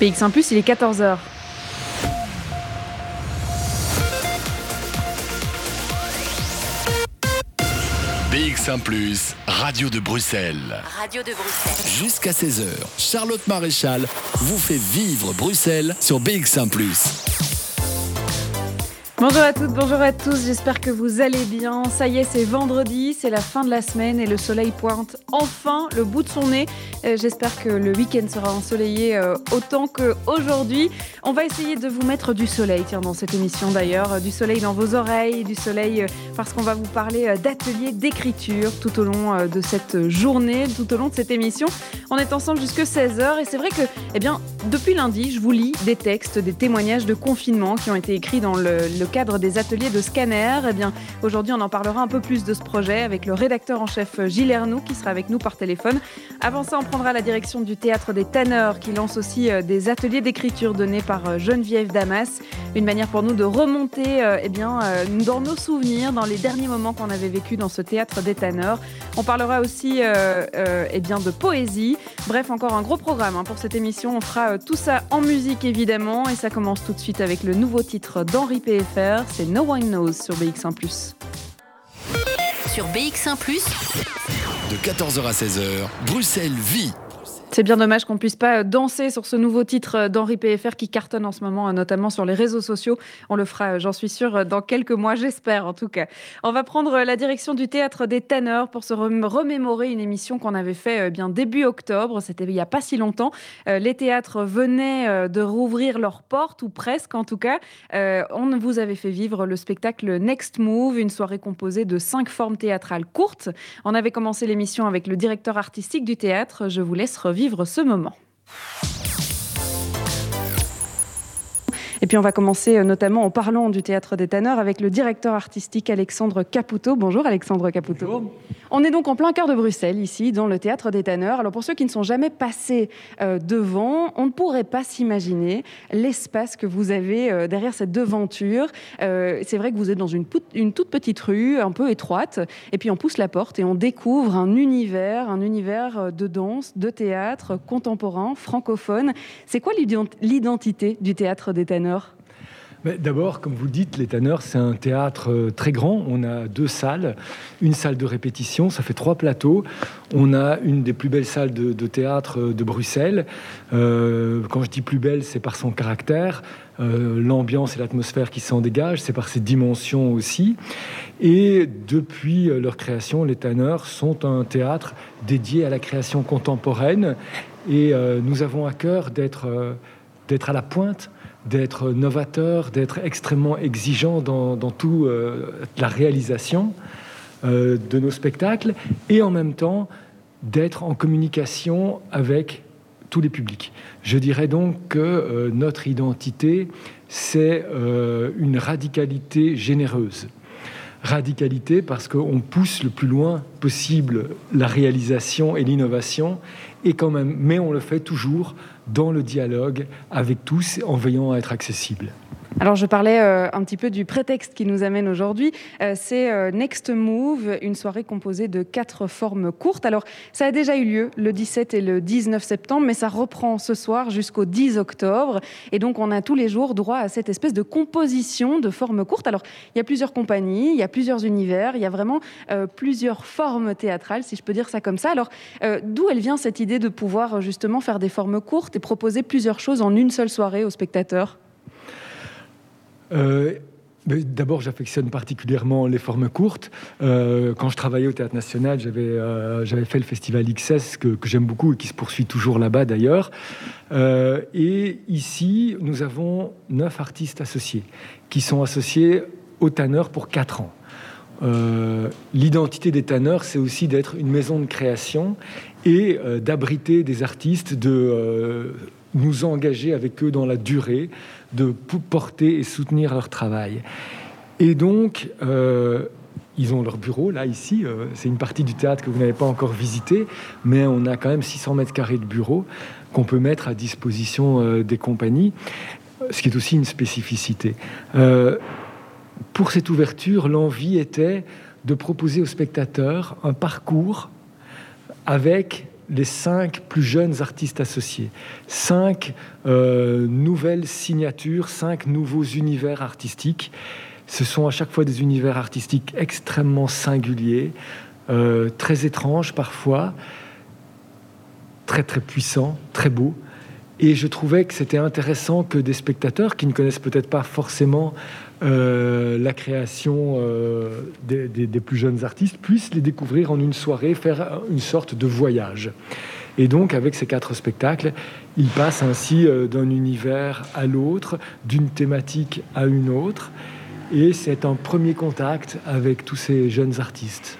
PX1 Plus, il est 14h. BX1 ⁇ Radio de Bruxelles. Radio de Bruxelles. Jusqu'à 16h, Charlotte Maréchal vous fait vivre Bruxelles sur BX1 ⁇ Bonjour à toutes, bonjour à tous, j'espère que vous allez bien. Ça y est, c'est vendredi, c'est la fin de la semaine et le soleil pointe enfin le bout de son nez. Euh, j'espère que le week-end sera ensoleillé euh, autant qu'aujourd'hui. On va essayer de vous mettre du soleil, tiens, dans cette émission d'ailleurs, euh, du soleil dans vos oreilles, du soleil parce qu'on va vous parler d'ateliers d'écriture tout au long de cette journée, tout au long de cette émission. On est ensemble jusque 16h et c'est vrai que, eh bien, depuis lundi, je vous lis des textes, des témoignages de confinement qui ont été écrits dans le, le cadre des ateliers de scanner. Eh bien, aujourd'hui, on en parlera un peu plus de ce projet avec le rédacteur en chef Gilles Ernoux qui sera avec nous par téléphone. Avant ça, on prendra la direction du théâtre des Tanneurs qui lance aussi euh, des ateliers d'écriture donnés par euh, Geneviève Damas. Une manière pour nous de remonter euh, eh bien, dans nos souvenirs, dans les derniers moments qu'on avait vécu dans ce théâtre des Tanneurs. On parlera aussi eh bien, de poésie. Bref, encore un gros programme hein, pour cette émission. On fera tout ça en musique évidemment et ça commence tout de suite avec le nouveau titre d'Henri PFR c'est No One Knows sur BX1 ⁇ Sur BX1 ⁇ de 14h à 16h, Bruxelles vit c'est bien dommage qu'on puisse pas danser sur ce nouveau titre d'Henri PFR qui cartonne en ce moment, notamment sur les réseaux sociaux. On le fera, j'en suis sûre, dans quelques mois, j'espère en tout cas. On va prendre la direction du théâtre des Tanneurs pour se remémorer une émission qu'on avait fait euh, bien début octobre. C'était il y a pas si longtemps. Euh, les théâtres venaient euh, de rouvrir leurs portes ou presque en tout cas. On vous avait fait vivre le spectacle Next Move, une soirée composée de cinq formes théâtrales courtes. On avait commencé l'émission avec le directeur artistique du théâtre. Je vous laisse revivre vivre ce moment. Et puis on va commencer euh, notamment en parlant du théâtre des Tanneurs avec le directeur artistique Alexandre Caputo. Bonjour Alexandre Caputo. Bonjour. On est donc en plein cœur de Bruxelles ici dans le théâtre des Tanneurs. Alors pour ceux qui ne sont jamais passés euh, devant, on ne pourrait pas s'imaginer l'espace que vous avez euh, derrière cette devanture. C'est vrai que vous êtes dans une, une, toute petite rue un peu étroite et puis on pousse la porte et on découvre un univers, un univers de danse, de théâtre contemporain, francophone. C'est quoi l'identité du théâtre des Tanneurs? D'abord, comme vous le dites, les Tanneurs, c'est un théâtre euh, très grand. On a deux salles, une salle de répétition, ça fait trois plateaux. On a une des plus belles salles de, théâtre euh, de Bruxelles. Euh, quand je dis plus belle, c'est par son caractère, l'ambiance et l'atmosphère qui s'en dégagent, c'est par ses dimensions aussi. Et depuis leur création, les Tanneurs sont un théâtre dédié à la création contemporaine. Et nous avons à cœur d'être à la pointe d'être novateur, d'être extrêmement exigeant dans, dans euh, la réalisation euh, de nos spectacles et en même temps d'être en communication avec tous les publics. Je dirais donc que euh, notre identité, c'est une radicalité généreuse. Radicalité parce qu'on pousse le plus loin possible la réalisation et l'innovation, et quand même, mais on le fait toujours dans le dialogue avec tous en veillant à être accessible. Alors je parlais euh, un petit peu du prétexte qui nous amène aujourd'hui. Euh, c'est euh, Next Move, une soirée composée de quatre formes courtes. Alors ça a déjà eu lieu le 17 et le 19 septembre, mais ça reprend ce soir jusqu'au 10 octobre. Et donc on a tous les jours droit à cette espèce de composition de formes courtes. Alors il y a plusieurs compagnies, il y a plusieurs univers, il y a vraiment plusieurs formes théâtrales, si je peux dire ça comme ça. Alors d'où elle vient cette idée de pouvoir justement faire des formes courtes et proposer plusieurs choses en une seule soirée aux spectateurs? Euh, d'abord, j'affectionne particulièrement les formes courtes. Euh, quand je travaillais au Théâtre National, j'avais euh, fait le festival XS que, j'aime beaucoup et qui se poursuit toujours là-bas d'ailleurs. et ici, nous avons neuf artistes associés qui sont associés au Tanner pour quatre ans. L'identité des tanneurs, c'est aussi d'être une maison de création et d'abriter des artistes, de nous engager avec eux dans la durée, de porter et soutenir leur travail. Et donc, euh, ils ont leur bureau, là, ici. Euh, c'est une partie du théâtre que vous n'avez pas encore visité, mais on a quand même 600 mètres carrés de bureau qu'on peut mettre à disposition euh, des compagnies, ce qui est aussi une spécificité. pour cette ouverture, l'envie était de proposer aux spectateurs un parcours avec les cinq plus jeunes artistes associés, cinq euh, nouvelles signatures, cinq nouveaux univers artistiques. Ce sont à chaque fois des univers artistiques extrêmement singuliers, euh, très étranges parfois, très très puissants, très beaux. Et je trouvais que c'était intéressant que des spectateurs qui ne connaissent peut-être pas forcément euh, la création euh, des, plus jeunes artistes puissent les découvrir en une soirée, faire une sorte de voyage. Et donc, avec ces quatre spectacles, ils passent ainsi euh, d'un univers à l'autre, d'une thématique à une autre. Et c'est un premier contact avec tous ces jeunes artistes.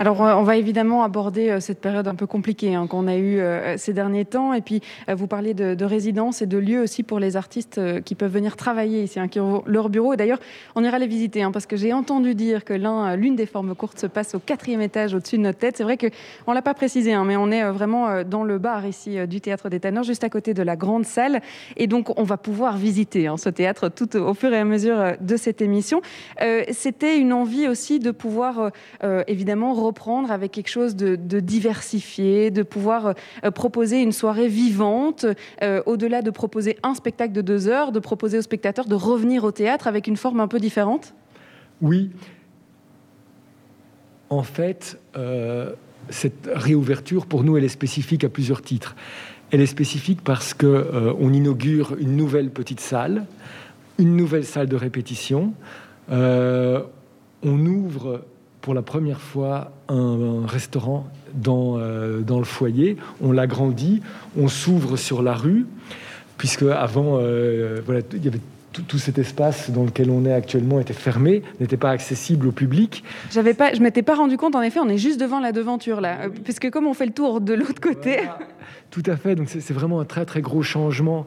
Alors, on va évidemment aborder euh, cette période un peu compliquée hein, qu'on a eue euh, ces derniers temps. Et puis, euh, vous parlez de, de résidence et de lieux aussi pour les artistes qui peuvent venir travailler ici, hein, qui ont leur bureau. Et d'ailleurs, on ira les visiter, hein, parce que j'ai entendu dire que l'une des formes courtes se passe au quatrième étage au-dessus de notre tête. C'est vrai qu'on ne l'a pas précisé, mais on est vraiment dans le bar ici du Théâtre des Tanneurs, juste à côté de la grande salle. Et donc, on va pouvoir visiter ce théâtre tout au fur et à mesure de cette émission. C'était une envie aussi de pouvoir, évidemment, reprendre avec quelque chose de, diversifié, de pouvoir euh, proposer une soirée vivante, euh, au-delà de proposer un spectacle de deux heures, de proposer aux spectateurs de revenir au théâtre avec une forme un peu différente? Oui. En fait, euh, cette réouverture, pour nous, elle est spécifique à plusieurs titres. Elle est spécifique parce qu'on on inaugure une nouvelle petite salle, une nouvelle salle de répétition. on ouvre pour la première fois un, restaurant dans, euh, dans le foyer. On l'agrandit, on s'ouvre sur la rue, puisque avant, euh, voilà, il y avait tout, cet espace dans lequel on est actuellement était fermé, n'était pas accessible au public. J'avais pas, je m'étais pas rendu compte. En effet, on est juste devant la devanture là, puisque comme on fait le tour de l'autre côté. Tout à fait. Donc c'est vraiment un très très gros changement.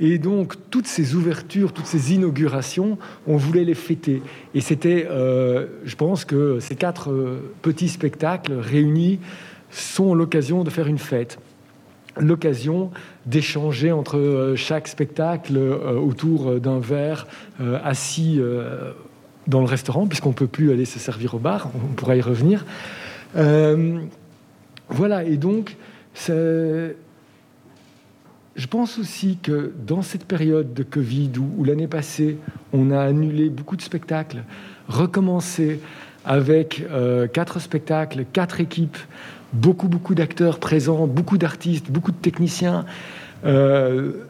Et donc, toutes ces ouvertures, toutes ces inaugurations, on voulait les fêter. Et c'était, euh, je pense que ces quatre euh, petits spectacles réunis sont l'occasion de faire une fête. L'occasion d'échanger entre euh, chaque spectacle autour d'un verre assis dans le restaurant, puisqu'on ne peut plus aller se servir au bar, on pourra y revenir. voilà, et donc, c'est je pense aussi que dans cette période de Covid où, l'année passée, on a annulé beaucoup de spectacles, recommencer avec euh, quatre spectacles, quatre équipes, beaucoup, beaucoup d'acteurs présents, beaucoup d'artistes, beaucoup de techniciens, euh,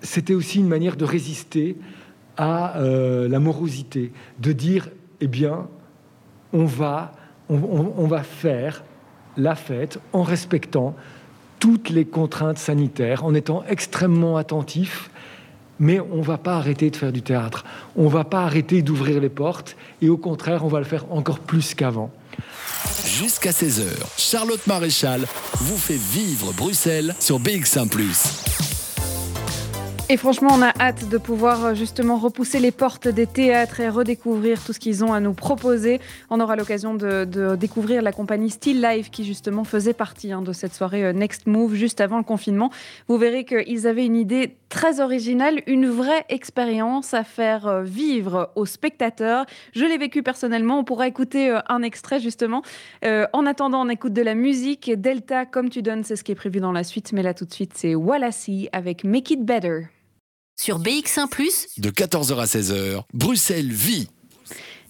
c'était aussi une manière de résister à euh, la morosité, de dire, eh bien, on va, on va faire la fête en respectant toutes les contraintes sanitaires, en étant extrêmement attentif. Mais on ne va pas arrêter de faire du théâtre. On ne va pas arrêter d'ouvrir les portes. Et au contraire, on va le faire encore plus qu'avant. Jusqu'à 16h, Charlotte Maréchal vous fait vivre Bruxelles sur BX1 ⁇ et franchement, on a hâte de pouvoir euh, justement repousser les portes des théâtres et redécouvrir tout ce qu'ils ont à nous proposer. On aura l'occasion de, découvrir la compagnie Still Life qui justement faisait partie hein, de cette soirée euh, Next Move juste avant le confinement. Vous verrez qu'ils avaient une idée très originale, une vraie expérience à faire euh, vivre aux spectateurs. Je l'ai vécu personnellement, on pourra écouter un extrait justement. en attendant, on écoute de la musique. Delta, comme tu donnes, c'est ce qui est prévu dans la suite. Mais là tout de suite, c'est Wallassie avec Make It Better. Sur BX1 ⁇ de 14h à 16h, Bruxelles vit.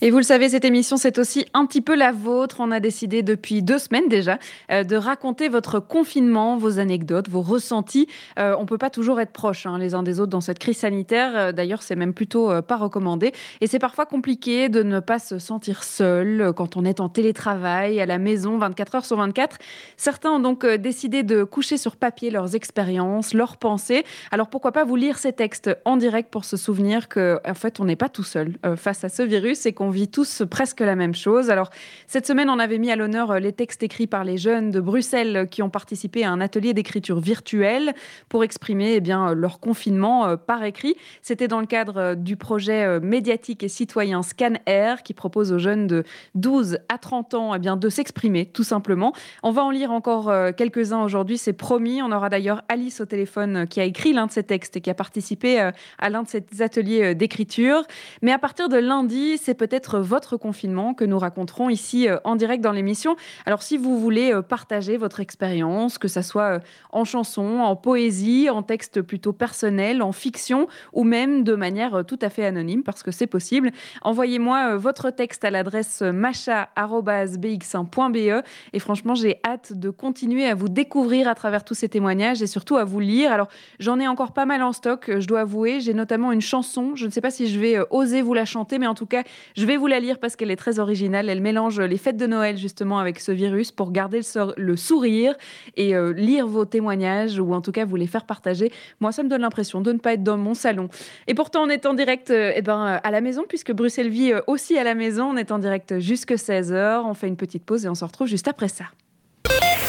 Et vous le savez, cette émission, c'est aussi un petit peu la vôtre. On a décidé depuis deux semaines déjà euh, de raconter votre confinement, vos anecdotes, vos ressentis. Euh, on peut pas toujours être proches hein, les uns des autres dans cette crise sanitaire. Euh, d'ailleurs, c'est même plutôt pas recommandé. Et c'est parfois compliqué de ne pas se sentir seul quand on est en télétravail, à la maison, 24 heures sur 24. Certains ont donc décidé de coucher sur papier leurs expériences, leurs pensées. Alors pourquoi pas vous lire ces textes en direct pour se souvenir que en fait, on n'est pas tout seul face à ce virus et qu'on vit tous presque la même chose. Alors, cette semaine, on avait mis à l'honneur euh, les textes écrits par les jeunes de Bruxelles qui ont participé à un atelier d'écriture virtuelle pour exprimer eh bien, euh, leur confinement euh, par écrit. C'était dans le cadre du projet médiatique et citoyen Scan Air qui propose aux jeunes de 12 à 30 ans eh bien, de s'exprimer tout simplement. On va en lire encore quelques-uns aujourd'hui, c'est promis. On aura d'ailleurs Alice au téléphone qui a écrit l'un de ces textes et qui a participé à l'un de ces ateliers d'écriture. Mais à partir de lundi, c'est peut-être peut-être votre confinement que nous raconterons ici en direct dans l'émission. Alors si vous voulez partager votre expérience, que ce soit en chanson, en poésie, en texte plutôt personnel, en fiction ou même de manière tout à fait anonyme, parce que c'est possible, envoyez-moi votre texte à l'adresse macha.bx1.be et franchement j'ai hâte de continuer à vous découvrir à travers tous ces témoignages et surtout à vous lire. Alors j'en ai encore pas mal en stock, je dois avouer, j'ai notamment une chanson, je ne sais pas si je vais oser vous la chanter, mais en tout cas je vais vous la lire parce qu'elle est très originale, elle mélange les fêtes de Noël justement avec ce virus pour garder le, sourire et euh, lire vos témoignages ou en tout cas vous les faire partager. Moi, ça me donne l'impression de ne pas être dans mon salon. Et pourtant, on est en direct euh, eh ben, à la maison puisque Bruxelles vit euh, aussi à la maison. On est en direct jusque 16h. On fait une petite pause et on se retrouve juste après ça.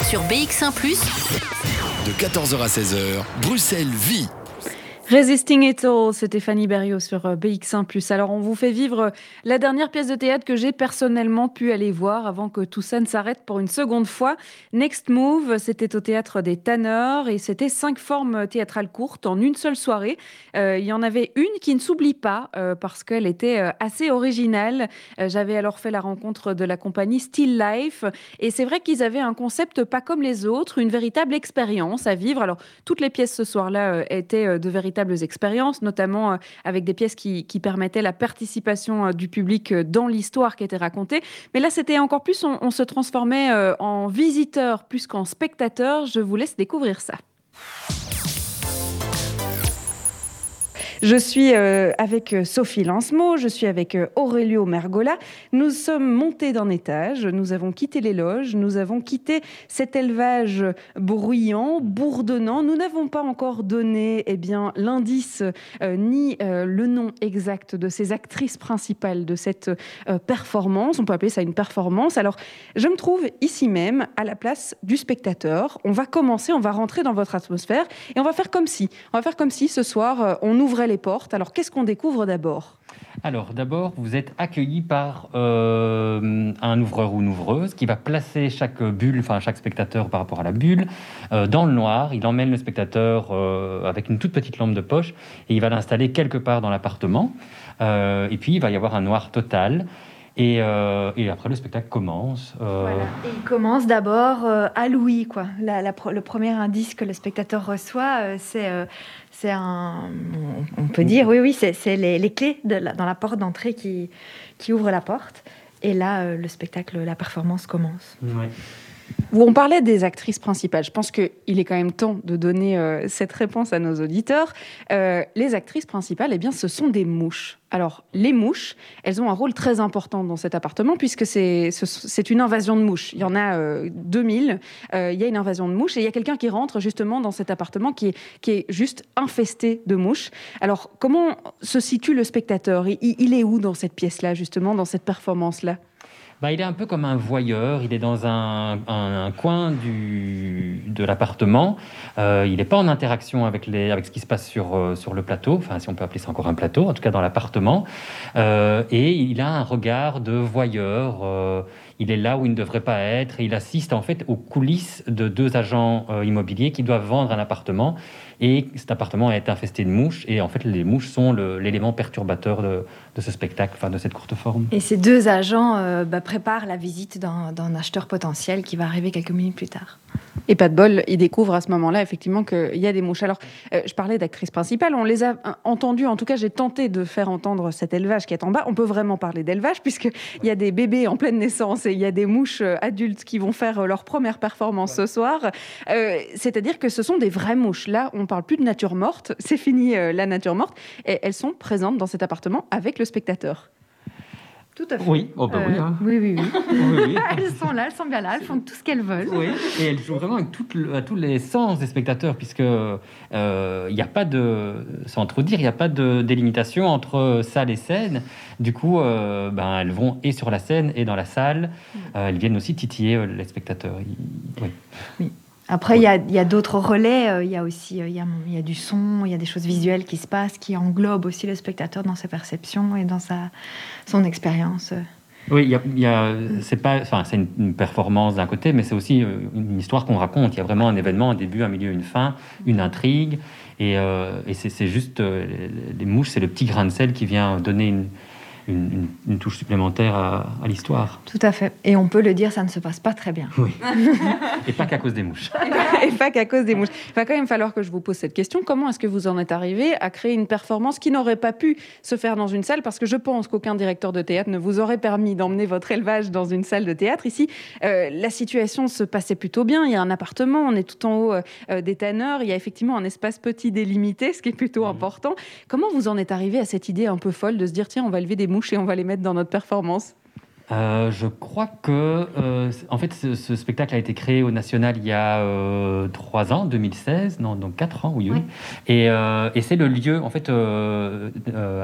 Sur BX1 ⁇ de 14h à 16h, Bruxelles vit. Resisting It All, c'était Fanny Berriot sur euh, BX1+. Alors, on vous fait vivre euh, la dernière pièce de théâtre que j'ai personnellement pu aller voir avant que tout ça ne s'arrête pour une seconde fois. Next Move, c'était au théâtre des Tanneurs et c'était cinq formes théâtrales courtes en une seule soirée. Euh, il y en avait une qui ne s'oublie pas parce qu'elle était assez originale. J'avais alors fait la rencontre de la compagnie Still Life et c'est vrai qu'ils avaient un concept pas comme les autres, une véritable expérience à vivre. Alors, toutes les pièces ce soir-là étaient de véritables expériences, notamment euh, avec des pièces qui, permettaient la participation euh, du public euh, dans l'histoire qui était racontée. Mais là, c'était encore plus, on se transformait en visiteur plus qu'en spectateur. Je vous laisse découvrir ça. Je suis euh, avec euh, Sophie Lancemo, je suis avec euh, Aurelio Mergola. Nous sommes montés d'un étage, nous avons quitté les loges, nous avons quitté cet élevage bruyant, bourdonnant. Nous n'avons pas encore donné eh bien, l'indice ni le nom exact de ces actrices principales de cette performance. On peut appeler ça une performance. Alors, je me trouve ici même à la place du spectateur. On va commencer, on va rentrer dans votre atmosphère et on va faire comme si. On va faire comme si ce soir, on ouvrait les portes. Alors, qu'est-ce qu'on découvre d'abord? Alors d'abord, vous êtes accueilli par euh, un ouvreur ou une ouvreuse qui va placer chaque bulle, enfin chaque spectateur par rapport à la bulle, euh, dans le noir. Il emmène le spectateur euh, avec une toute petite lampe de poche et il va l'installer quelque part dans l'appartement. et puis il va y avoir un noir total. Et, après, le spectacle commence. Et il commence d'abord à Louis. Quoi. le premier indice que le spectateur reçoit, c'est c'est un, on peut dire, oui, oui, c'est les, clés dans la porte d'entrée qui, qui ouvrent la porte. Et là, euh, le spectacle, la performance commence. On parlait des actrices principales. Je pense qu'il est quand même temps de donner euh, cette réponse à nos auditeurs. Euh, les actrices principales, eh bien, ce sont des mouches. Alors, les mouches, elles ont un rôle très important dans cet appartement puisque c'est une invasion de mouches. Il y en a 2000. Euh, il y a une invasion de mouches et il y a quelqu'un qui rentre justement dans cet appartement qui est, qui est juste infesté de mouches. Alors, comment se situe le spectateur? Il est où dans cette pièce-là, justement, dans cette performance-là? Bah, il est un peu comme un voyeur. Il est dans un, coin de l'appartement. Euh, il n'est pas en interaction avec, ce qui se passe sur, euh, sur le plateau, enfin si on peut appeler ça encore un plateau, en tout cas dans l'appartement. Euh, et il a un regard de voyeur. il est là où il ne devrait pas être et il assiste en fait aux coulisses de deux agents immobiliers qui doivent vendre un appartement et cet appartement est infesté de mouches. Et en fait, les mouches sont l'élément perturbateur de, ce spectacle, enfin de cette courte forme. Et ces deux agents euh, bah, préparent la visite d'un acheteur potentiel qui va arriver quelques minutes plus tard. Et pas de bol, ils découvrent à ce moment-là effectivement qu'il y a des mouches. Alors, euh, je parlais d'actrices principales, on les a euh, entendues, en tout cas j'ai tenté de faire entendre cet élevage qui est en bas. On peut vraiment parler d'élevage puisqu'il y a des bébés en pleine naissance et il y a des mouches adultes qui vont faire leur première performance ce soir. C'est-à-dire que ce sont des vraies mouches. Là, on parle plus de nature morte, c'est fini euh, la nature morte, et elles sont présentes dans cet appartement avec le spectateur. Tout à fait. Oui, oh bah oui, hein. oui, oui, oui. elles sont là, elles sont bien là, elles font tout ce qu'elles veulent. Oui, et elles jouent vraiment avec à tous les sens des spectateurs, puisque il euh, n'y a pas de, sans trop dire, il n'y a pas de délimitation entre salle et scène. Du coup, euh, ben, elles vont et sur la scène et dans la salle. Mm. elles viennent aussi titiller les spectateurs. Oui. oui. Après, il y a, d'autres relais. Euh, il y a aussi euh, il y a, du son, il y a des choses visuelles qui se passent, qui englobent aussi le spectateur dans sa perception et dans sa, son expérience. Oui, il y a, c'est pas, enfin, c'est une, performance d'un côté, mais c'est aussi euh, une histoire qu'on raconte. Il y a vraiment un événement, un début, un milieu, une fin, une intrigue, et, et c'est, juste les mouches, c'est le petit grain de sel qui vient donner une, une, touche supplémentaire à, l'histoire. Tout à fait. Et on peut le dire, ça ne se passe pas très bien. Oui. Et pas qu'à cause des mouches. Et pas qu'à cause des mouches. Il va quand même falloir que je vous pose cette question. Comment est-ce que vous en êtes arrivé à créer une performance qui n'aurait pas pu se faire dans une salle? Parce que je pense qu'aucun directeur de théâtre ne vous aurait permis d'emmener votre élevage dans une salle de théâtre. Ici, euh, la situation se passait plutôt bien. Il y a un appartement, on est tout en haut euh, des tanneurs. Il y a effectivement un espace petit délimité, ce qui est plutôt mmh. important. Comment vous en êtes arrivé à cette idée un peu folle de se dire tiens, on va lever des mouches et on va les mettre dans notre performance euh, je crois que, euh, en fait, ce, spectacle a été créé au National il y a euh, trois ans, 2016, non, donc quatre ans, oui, oui. Et, c'est le lieu, en fait,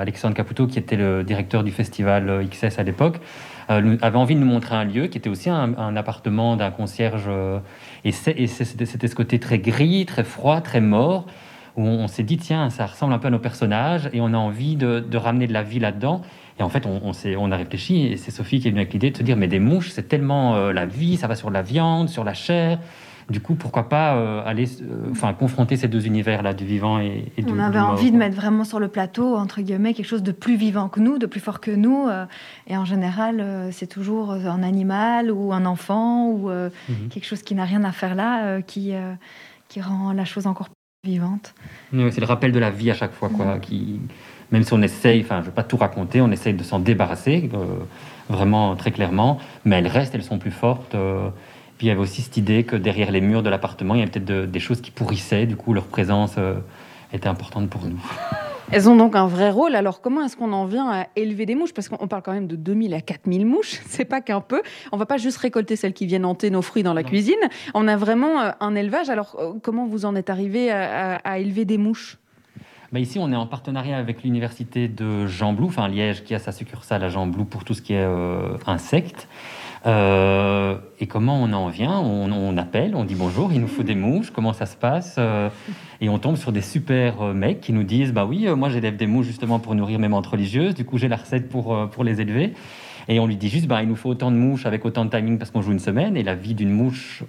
Alexandre Caputo, qui était le directeur du festival XS à l'époque, avait envie de nous montrer un lieu qui était aussi un, appartement d'un concierge. et c'était ce côté très gris, très froid, très mort où on, s'est dit, tiens, ça ressemble un peu à nos personnages et on a envie de, ramener de la vie là-dedans. Et en fait, on, on, on a réfléchi et c'est Sophie qui est venue avec l'idée de se dire, mais des mouches, c'est tellement euh, la vie, ça va sur la viande, sur la chair. Du coup, pourquoi pas euh, aller, euh, confronter ces deux univers-là, du vivant et, et du On avait envie de mettre vraiment sur le plateau, entre guillemets, quelque chose de plus vivant que nous, de plus fort que nous. et en général, c'est toujours un animal ou un enfant ou mhm. quelque chose qui n'a rien à faire là, qui, qui rend la chose encore plus vivante. c'est le rappel de la vie à chaque fois, quoi. Qui, même si on essaye, enfin, je ne vais pas tout raconter, on essaye de s'en débarrasser, euh, vraiment très clairement, mais elles restent, elles sont plus fortes. Euh. puis il y avait aussi cette idée que derrière les murs de l'appartement, il y avait peut-être des choses qui pourrissaient, du coup, leur présence euh, était importante pour nous. Elles ont donc un vrai rôle. Alors, comment est-ce qu'on en vient à élever des mouches? Parce qu'on parle quand même de 2000 à 4000 mouches. C'est pas qu'un peu. On va pas juste récolter celles qui viennent hanter nos fruits dans la cuisine. On a vraiment un élevage. Alors, comment vous en êtes arrivé à, élever des mouches? Bah ici, on est en partenariat avec l'université de Jean Blou, enfin Liège, qui a sa succursale à Jean Blou pour tout ce qui est euh, insectes. Euh, et comment on en vient? On, appelle, on dit bonjour, il nous faut des mouches, comment ça se passe? Euh, Et on tombe sur des super euh, mecs qui nous disent Bah oui, moi j'élève des mouches justement pour nourrir mes menthes religieuses, du coup j'ai la recette pour, pour les élever. Et on lui dit juste Bah il nous faut autant de mouches avec autant de timing parce qu'on joue une semaine, et la vie d'une mouche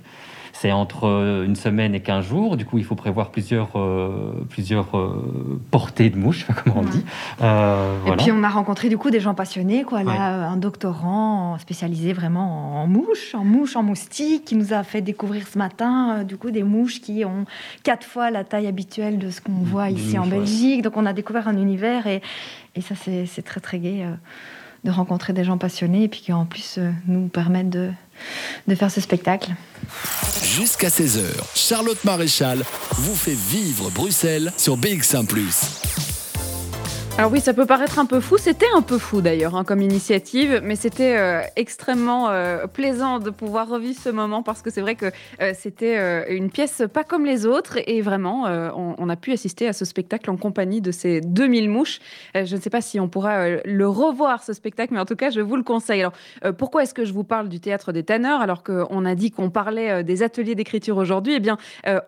c'est entre euh, une semaine et 15 jours. Du coup, il faut prévoir plusieurs, euh, plusieurs euh, portées de mouches, comme on dit. Et puis, on a rencontré du coup des gens passionnés. Quoi. Là, un doctorant spécialisé vraiment en mouches, en mouches, en moustiques, qui nous a fait découvrir ce matin du coup des mouches qui ont quatre fois la taille habituelle de ce qu'on voit ici en Belgique. Donc, on a découvert un univers et, et ça, c'est très, très gai de rencontrer des gens passionnés et puis qui en plus nous permettent de, de faire ce spectacle. Jusqu'à 16h, Charlotte Maréchal vous fait vivre Bruxelles sur BX1 ⁇ alors oui, ça peut paraître un peu fou. C'était un peu fou d'ailleurs hein, comme initiative, mais c'était euh, extrêmement euh, plaisant de pouvoir revivre ce moment parce que c'est vrai que euh, c'était une pièce pas comme les autres et vraiment, on, a pu assister à ce spectacle en compagnie de ces 2000 mouches. je ne sais pas si on pourra le revoir ce spectacle, mais en tout cas, je vous le conseille. Alors, pourquoi est-ce que je vous parle du théâtre des tanneurs alors qu'on a dit qu'on parlait des ateliers d'écriture aujourd'hui? Eh bien,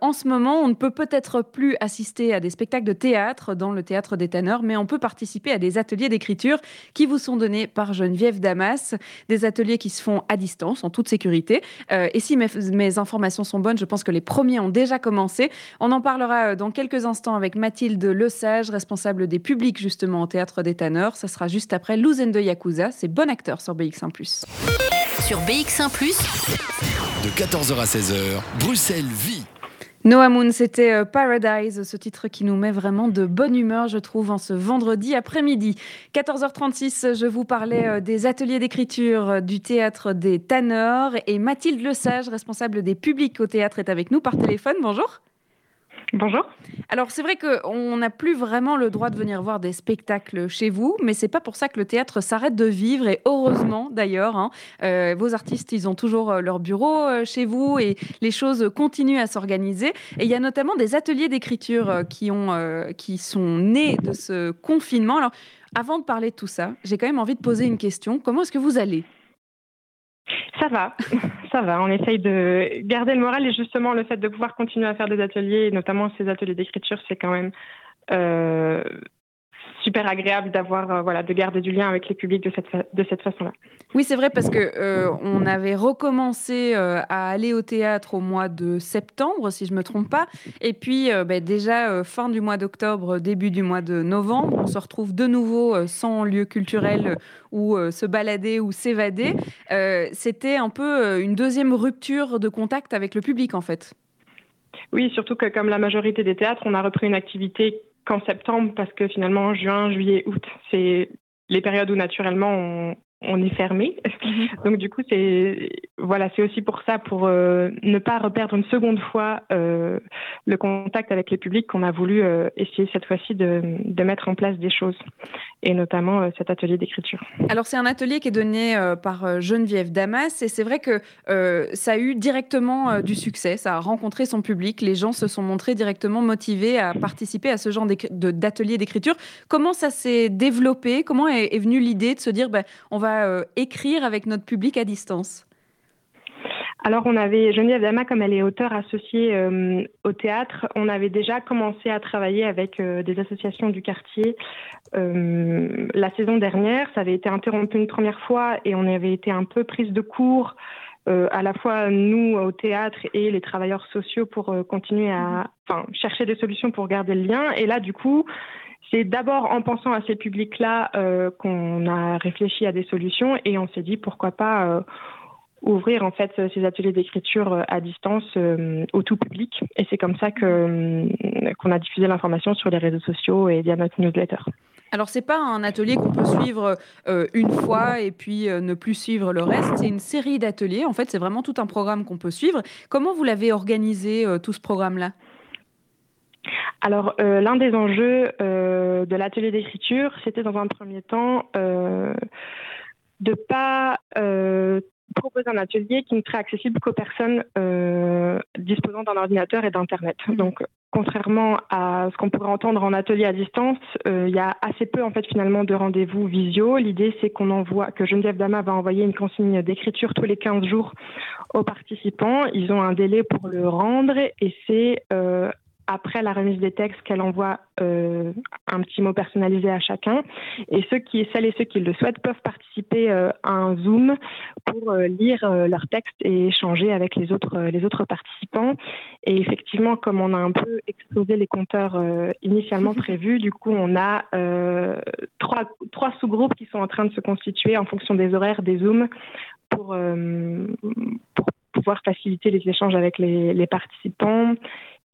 en ce moment, on ne peut peut-être plus assister à des spectacles de théâtre dans le théâtre des tanneurs, mais on peut participer à des ateliers d'écriture qui vous sont donnés par Geneviève Damas, des ateliers qui se font à distance, en toute sécurité. Euh, et si mes, informations sont bonnes, je pense que les premiers ont déjà commencé. On en parlera euh, dans quelques instants avec Mathilde Lesage, responsable des publics justement au Théâtre des Tanneurs. Ça sera juste après Louzen de Yakuza, c'est bon acteur sur BX1+. Sur BX1+, de 14h à 16h, Bruxelles vit. Noah Moon, c'était euh, Paradise, ce titre qui nous met vraiment de bonne humeur, je trouve, en ce vendredi après-midi. 14h36, je vous parlais euh, des ateliers d'écriture euh, du théâtre des Tanneurs et Mathilde Lesage, responsable des publics au théâtre, est avec nous par téléphone. Bonjour. Bonjour. Alors c'est vrai qu'on n'a plus vraiment le droit de venir voir des spectacles chez vous, mais c'est pas pour ça que le théâtre s'arrête de vivre et heureusement d'ailleurs. Hein. Euh, vos artistes, ils ont toujours euh, leur bureau euh, chez vous et les choses continuent à s'organiser. Et il y a notamment des ateliers d'écriture qui ont, qui sont nés de ce confinement. Alors avant de parler de tout ça, j'ai quand même envie de poser une question. Comment est-ce que vous allez? Ça va, va. On essaye de garder le moral et justement le fait de pouvoir continuer à faire des ateliers, notamment ces ateliers d'écriture, c'est quand même euh, super agréable d'avoir voilà de garder du lien avec les publics de cette de cette façon-là. Oui, c'est vrai parce que on avait recommencé à aller au théâtre au mois de septembre, si je me trompe pas, et puis ben, déjà fin du mois d'octobre, début du mois de novembre, on se retrouve de nouveau sans lieu culturel où se balader ou s'évader. C'était un peu une deuxième rupture de contact avec le public en fait. Oui, surtout que comme la majorité des théâtres, on a repris une activité qu'en septembre parce que finalement juin, juillet, août, c'est les périodes où naturellement on, on est fermé. Mhm. Donc du coup, c'est voilà, c'est aussi pour ça, pour euh, ne pas reperdre une seconde fois euh, le contact avec les publics, qu'on a voulu euh, essayer cette fois-ci de, de, mettre en place des choses, et notamment cet atelier d'écriture. Alors c'est un atelier qui est donné par Geneviève Damas, et c'est vrai que ça a eu directement du succès, ça a rencontré son public, les gens se sont montrés directement motivés à participer à ce genre d'atelier d'écriture. Comment ça s'est développé? Comment est, venue l'idée de se dire, ben, on va euh, écrire avec notre public à distance alors, on avait Geneviève Dama, comme elle est auteure associée euh, au théâtre, on avait déjà commencé à travailler avec euh, des associations du quartier la saison dernière. Ça avait été interrompu une première fois et on avait été un peu prise de court, à la fois nous au théâtre et les travailleurs sociaux pour continuer à chercher des solutions pour garder le lien. Et là, du coup, c'est d'abord en pensant à ces publics-là euh, qu'on a réfléchi à des solutions et on s'est dit pourquoi pas euh, ouvrir en fait ces ateliers d'écriture euh, à distance au tout public. Et c'est comme ça qu'on a diffusé l'information sur les réseaux sociaux et via notre newsletter. Alors c'est pas un atelier qu'on peut suivre une fois et puis ne plus suivre le reste. C'est une série d'ateliers. En fait, c'est vraiment tout un programme qu'on peut suivre. Comment vous l'avez organisé tout ce programme-là? Alors, euh, l'un des enjeux euh, de l'atelier d'écriture, c'était dans un premier temps euh, de ne pas proposer un atelier qui ne serait accessible qu'aux personnes disposant d'un ordinateur et d'Internet. Mmh. Donc, contrairement à ce qu'on pourrait entendre en atelier à distance, il y a assez peu en fait finalement de rendez-vous visio. L'idée, c'est qu'on envoie, que Geneviève Dama va envoyer une consigne d'écriture tous les 15 jours aux participants. Ils ont un délai pour le rendre et c'est après la remise des textes qu'elle envoie euh, un petit mot personnalisé à chacun. Et ceux qui, celles et ceux qui le souhaitent peuvent participer euh, à un Zoom pour euh, lire leurs textes et échanger avec les autres, les autres participants. Et effectivement, comme on a un peu explosé les compteurs initialement prévus, du coup, on a trois, trois sous-groupes qui sont en train de se constituer en fonction des horaires des Zooms pour, pour pouvoir faciliter les échanges avec les, les participants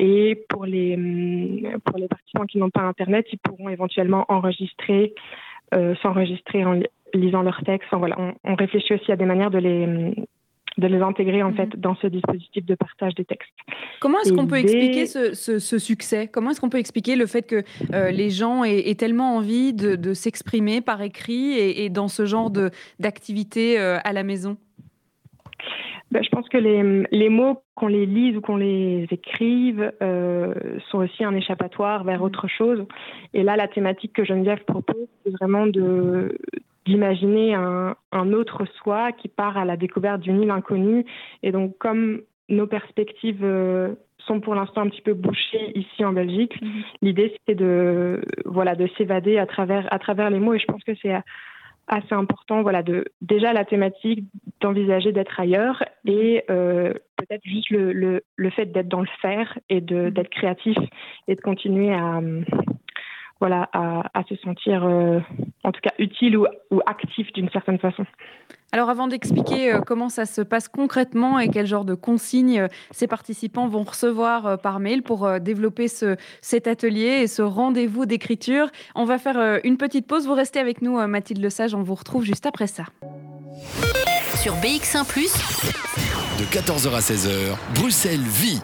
et pour les, hum, pour les participants qui n'ont pas Internet, ils pourront éventuellement enregistrer, euh, s'enregistrer en lisant leurs textes. voilà, on, réfléchit aussi à des manières de les, hum, de les intégrer en mhm. fait dans ce dispositif de partage des textes. Comment est-ce qu'on peut expliquer ce, ce, succès? Comment est-ce qu'on peut expliquer le fait que euh, les gens aient, tellement envie de, de s'exprimer par écrit et, dans ce genre d'activité euh, à la maison? Ben, je pense que les, les mots, qu'on les lise ou qu'on les écrive, euh, sont aussi un échappatoire vers autre chose. Et là, la thématique que Geneviève propose, c'est vraiment de d'imaginer un, un, autre soi qui part à la découverte d'une île inconnue. Et donc, comme nos perspectives euh, sont pour l'instant un petit peu bouchées ici en Belgique, mm-hmm. l'idée c'était de voilà de s'évader à travers à travers les mots. Et je pense que c'est assez important, voilà, de déjà la thématique d'envisager d'être ailleurs et euh, peut-être juste le, le, le fait d'être dans le faire et de d'être créatif et de continuer à voilà à, à se sentir euh, en tout cas utile ou, ou actif d'une certaine façon. Alors avant d'expliquer euh, comment ça se passe concrètement et quel genre de consignes euh, ces participants vont recevoir par mail pour développer ce, cet atelier et ce rendez-vous d'écriture, on va faire une petite pause. Vous restez avec nous, Mathilde Lesage, on vous retrouve juste après ça. Sur BX1 ⁇ de 14h à 16h, Bruxelles vit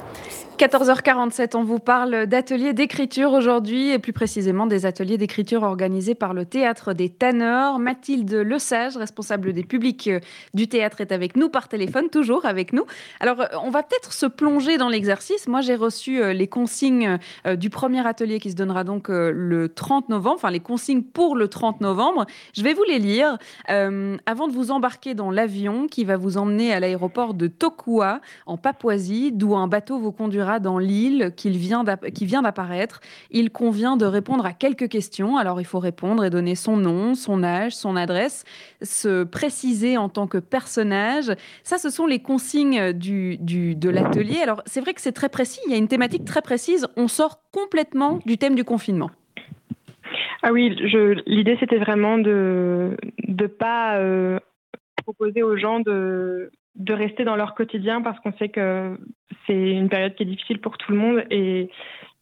14h47, on vous parle d'ateliers d'écriture aujourd'hui et plus précisément des ateliers d'écriture organisés par le Théâtre des Tanneurs. Mathilde Lesage, responsable des publics euh, du théâtre, est avec nous par téléphone, toujours avec nous. Alors, euh, on va peut-être se plonger dans l'exercice. Moi, j'ai reçu euh, les consignes du premier atelier qui se donnera donc le 30 novembre, enfin les consignes pour le 30 novembre. Je vais vous les lire avant de vous embarquer dans l'avion qui va vous emmener à l'aéroport de Tokua, en Papouasie, d'où un bateau vous conduira dans l'île qui vient d'apparaître. Il convient de répondre à quelques questions. Alors il faut répondre et donner son nom, son âge, son adresse, se préciser en tant que personnage. Ça, ce sont les consignes du, de l'atelier. Alors c'est vrai que c'est très précis, il y a une thématique très précise. On sort complètement du thème du confinement. Ah oui, l'idée c'était vraiment de ne pas euh, proposer aux gens de, de rester dans leur quotidien parce qu'on sait que c'est une période qui est difficile pour tout le monde et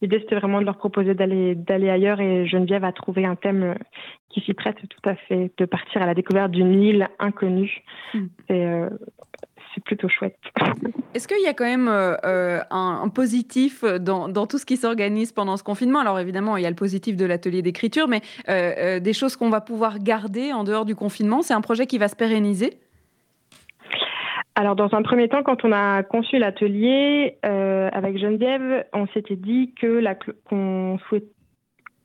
l'idée c'était vraiment de leur proposer d'aller d'aller ailleurs et Geneviève a trouvé un thème qui s'y prête tout à fait de partir à la découverte d'une île inconnue hmm. et euh, c'est plutôt chouette. Est-ce qu'il y a quand même euh, euh, un, positif dans, dans, tout ce qui s'organise pendant ce confinement? Alors évidemment, il y a le positif de l'atelier d'écriture, mais des choses qu'on va pouvoir garder en dehors du confinement. C'est un projet qui va se pérenniser? Alors, dans un premier temps, quand on a conçu l'atelier euh, avec Geneviève, on s'était dit que, la, qu'on souhait,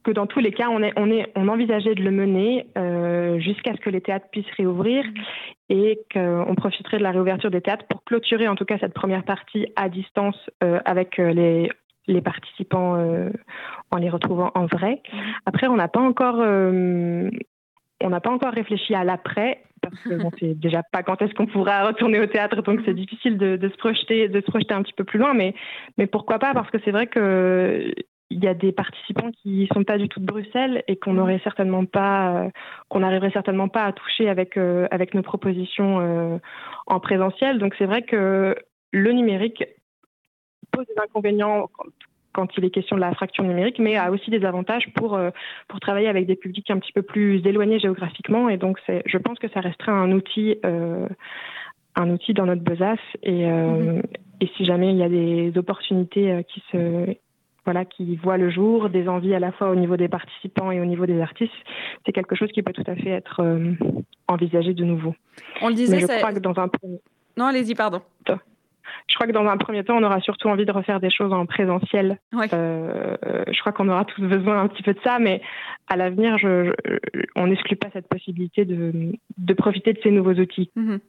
que dans tous les cas, on, est, on, est, on envisageait de le mener euh, jusqu'à ce que les théâtres puissent réouvrir et qu'on profiterait de la réouverture des théâtres pour clôturer en tout cas cette première partie à distance euh, avec les, les participants en les retrouvant en vrai. Après, on n'a pas encore on n'a pas encore réfléchi à l'après parce que bon, c'est déjà pas quand est-ce qu'on pourra retourner au théâtre, donc c'est difficile de, se projeter, de se projeter un petit peu plus loin. Mais, mais pourquoi pas Parce que c'est vrai que il y a des participants qui sont pas du tout de Bruxelles et qu'on n'aurait certainement pas, qu'on n'arriverait certainement pas à toucher avec euh, avec nos propositions euh, en présentiel. Donc c'est vrai que le numérique pose des inconvénients quand il est question de la fracture numérique, mais a aussi des avantages pour, euh, pour travailler avec des publics un petit peu plus éloignés géographiquement. Et donc, je pense que ça resterait un outil, euh, un outil dans notre besace. Et, euh, mhm. et si jamais il y a des opportunités qui se voilà, qui voient le jour, des envies à la fois au niveau des participants et au niveau des artistes, c'est quelque chose qui peut tout à fait être envisagé de nouveau. On le disait, je crois que dans un Non, allez-y, pardon je crois que dans un premier temps, on aura surtout envie de refaire des choses en présentiel. Euh, je crois qu'on aura tous besoin un petit peu de ça, mais à l'avenir, je, on n'exclut pas cette possibilité de, de, profiter de ces nouveaux outils. Mhm.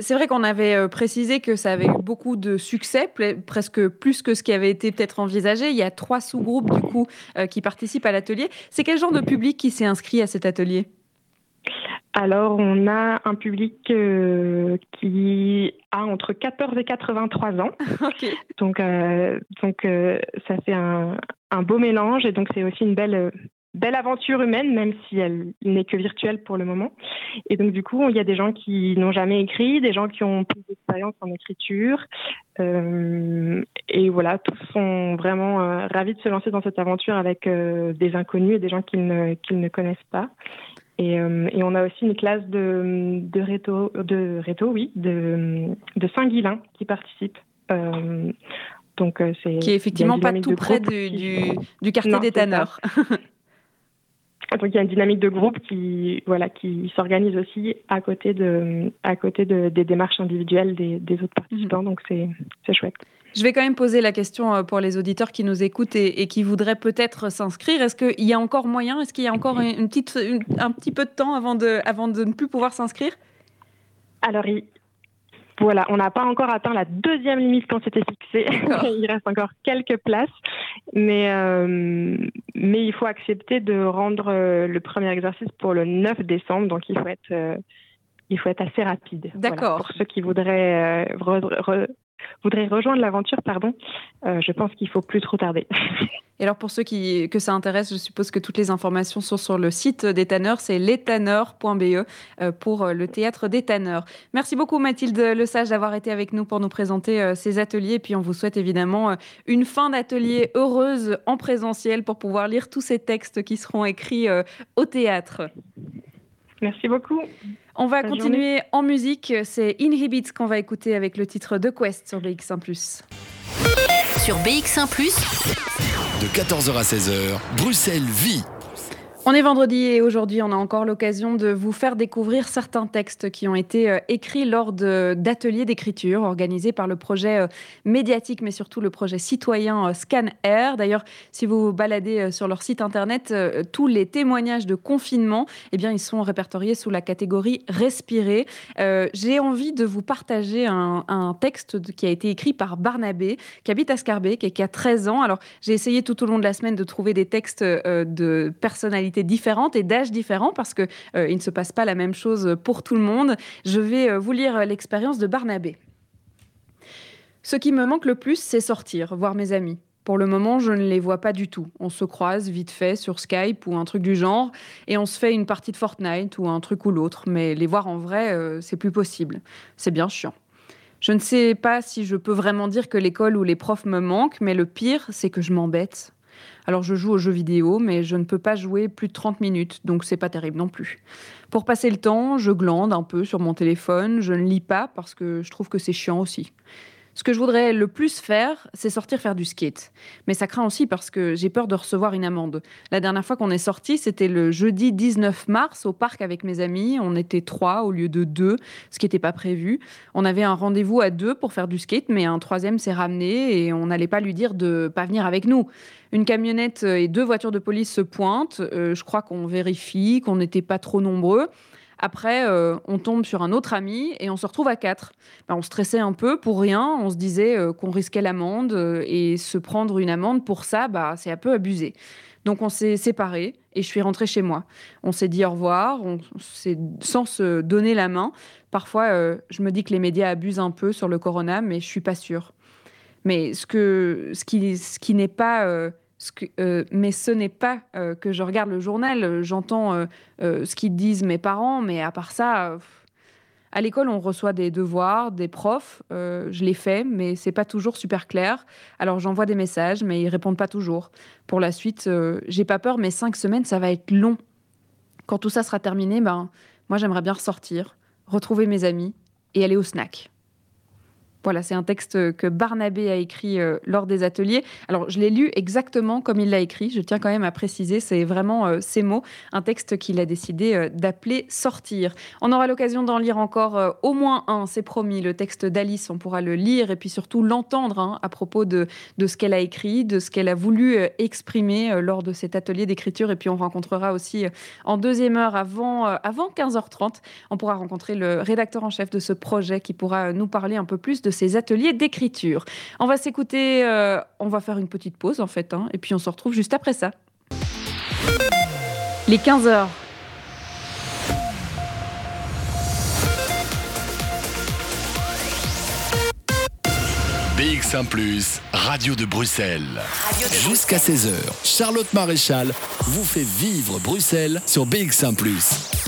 C'est vrai qu'on avait euh, précisé que ça avait eu beaucoup de succès, presque plus que ce qui avait été peut-être envisagé. Il y a trois sous-groupes du coup euh, qui participent à l'atelier. C'est quel genre de public qui s'est inscrit à cet atelier? Alors, on a un public euh, qui a entre 14 et 83 ans. Donc, euh, donc euh, ça fait un, beau mélange et donc c'est aussi une belle, belle aventure humaine, même si elle n'est que virtuelle pour le moment. Et donc, du coup, il y a des gens qui n'ont jamais écrit, des gens qui ont plus d'expérience en écriture. et voilà, tous sont vraiment ravis de se lancer dans cette aventure avec des inconnus et des gens qu'ils ne, qu'ils ne connaissent pas. Euh, et, on a aussi une classe de, de réto, de réto, oui, de, de Saint-Guilain qui participe. Euh, donc euh, c'est qui est effectivement pas tout près du, du, quartier des tanneurs. Donc il y a une dynamique de groupe qui voilà qui s'organise aussi à côté de à côté de, des démarches individuelles des, des autres participants. Mhm. Donc c'est c'est chouette. Je vais quand même poser la question euh, pour les auditeurs qui nous écoutent et, qui voudraient peut-être s'inscrire. Est-ce qu'il y a encore moyen? Est-ce qu'il y a encore une petite, un petit peu de temps avant de, avant de ne plus pouvoir s'inscrire? Alors, voilà, on n'a pas encore atteint la deuxième limite qu'on s'était fixée. il reste encore quelques places, mais, euh, mais il faut accepter de rendre euh, le premier exercice pour le 9 décembre, donc il faut être, il faut être assez rapide. D'accord. pour ceux qui voudraient voudrais rejoindre l'aventure, pardon, euh, je pense qu'il faut plus trop tarder. Et alors pour ceux qui, que ça intéresse, je suppose que toutes les informations sont sur le site des tanneurs, c'est lestaneurs.be euh, pour euh, le théâtre des tanneurs. Merci beaucoup Mathilde Lesage d'avoir été avec nous pour nous présenter ces ateliers. Et puis on vous souhaite évidemment une fin d'atelier heureuse en présentiel pour pouvoir lire tous ces textes qui seront écrits au théâtre. Merci beaucoup. On va continuer en musique. C'est Inhibit qu'on va écouter avec le titre de Quest sur BX1 Sur BX1 De 14h à 16h, Bruxelles vit. On est vendredi et aujourd'hui, on a encore l'occasion de vous faire découvrir certains textes qui ont été euh, écrits lors d'ateliers d'écriture organisés par le projet euh, médiatique, mais surtout le projet citoyen euh, Scan Air. D'ailleurs, si vous vous baladez sur leur site internet, tous les témoignages de confinement, eh bien, ils sont répertoriés sous la catégorie respirer. J'ai envie de vous partager un, texte qui a été écrit par Barnabé, qui habite à Scarbeck et qui a 13 ans. Alors, j'ai essayé tout au long de la semaine de trouver des textes de personnalités différentes et d'âges différents parce que euh, il ne se passe pas la même chose pour tout le monde. Je vais euh, vous lire l'expérience de Barnabé. Ce qui me manque le plus, c'est sortir, voir mes amis. Pour le moment, je ne les vois pas du tout. On se croise vite fait sur Skype ou un truc du genre, et on se fait une partie de Fortnite ou un truc ou l'autre, mais les voir en vrai, euh, c'est plus possible. C'est bien chiant. Je ne sais pas si je peux vraiment dire que l'école ou les profs me manquent, mais le pire, c'est que je m'embête. Alors je joue aux jeux vidéo, mais je ne peux pas jouer plus de 30 minutes, donc c'est pas terrible non plus. Pour passer le temps, je glande un peu sur mon téléphone, je ne lis pas parce que je trouve que c'est chiant aussi. Ce que je voudrais le plus faire, c'est sortir faire du skate. Mais ça craint aussi parce que j'ai peur de recevoir une amende. La dernière fois qu'on est sorti, c'était le jeudi 19 mars au parc avec mes amis. On était trois au lieu de deux, ce qui n'était pas prévu. On avait un rendez-vous à deux pour faire du skate, mais un troisième s'est ramené et on n'allait pas lui dire de pas venir avec nous. Une camionnette et deux voitures de police se pointent. Euh, je crois qu'on vérifie, qu'on n'était pas trop nombreux. Après, euh, on tombe sur un autre ami et on se retrouve à quatre. Ben, on stressait un peu pour rien. On se disait euh, qu'on risquait l'amende euh, et se prendre une amende pour ça, bah, c'est un peu abusé. Donc on s'est séparés et je suis rentrée chez moi. On s'est dit au revoir, on sans se donner la main. Parfois, je me dis que les médias abusent un peu sur le corona, mais je suis pas sûre. Mais ce, que, ce qui, ce qui n'est pas euh, mais ce n'est pas euh, que je regarde le journal, j'entends euh, ce qu'ils disent mes parents, mais à part ça, à l'école, on reçoit des devoirs, des profs, je les fais, mais c'est pas toujours super clair. Alors j'envoie des messages, mais ils répondent pas toujours. Pour la suite, j'ai pas peur, mais cinq semaines, ça va être long. Quand tout ça sera terminé, ben, moi j'aimerais bien ressortir, retrouver mes amis et aller au snack. Voilà, c'est un texte que Barnabé a écrit euh, lors des ateliers. Alors, je l'ai lu exactement comme il l'a écrit. Je tiens quand même à préciser, c'est vraiment euh, ces mots, un texte qu'il a décidé euh, d'appeler Sortir. On aura l'occasion d'en lire encore au moins un, c'est promis. Le texte d'Alice, on pourra le lire et puis surtout l'entendre hein, à propos de, de ce qu'elle a écrit, de ce qu'elle a voulu exprimer lors de cet atelier d'écriture. Et puis, on rencontrera aussi en deuxième heure, avant, avant 15h30, on pourra rencontrer le rédacteur en chef de ce projet qui pourra nous parler un peu plus de ces ateliers d'écriture. On va s'écouter, euh, on va faire une petite pause en fait, hein, et puis on se retrouve juste après ça. Les 15 heures. BX1 ⁇ Radio de Bruxelles. Jusqu'à 16h, Charlotte Maréchal vous fait vivre Bruxelles sur BX1 ⁇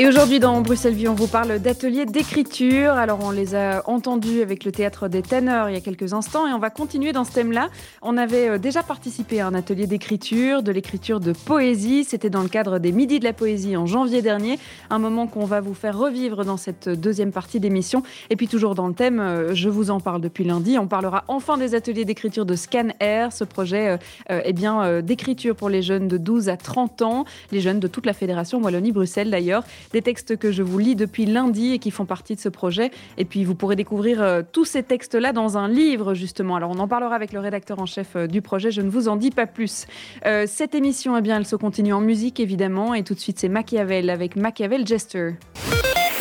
et aujourd'hui, dans Bruxelles Vie, on vous parle d'ateliers d'écriture. Alors, on les a entendus avec le théâtre des Ténors il y a quelques instants et on va continuer dans ce thème-là. On avait euh, déjà participé à un atelier d'écriture, de l'écriture de poésie. C'était dans le cadre des Midis de la Poésie en janvier dernier. Un moment qu'on va vous faire revivre dans cette deuxième partie d'émission. Et puis, toujours dans le thème, euh, je vous en parle depuis lundi. On parlera enfin des ateliers d'écriture de Scan Air, ce projet euh, eh bien, d'écriture pour les jeunes de 12 à 30 ans, les jeunes de toute la Fédération Wallonie-Bruxelles d'ailleurs des textes que je vous lis depuis lundi et qui font partie de ce projet. Et puis vous pourrez découvrir euh, tous ces textes-là dans un livre justement. Alors on en parlera avec le rédacteur en chef euh, du projet, je ne vous en dis pas plus. Euh, cette émission, eh bien, elle se continue en musique évidemment et tout de suite c'est Machiavel avec Machiavel Jester.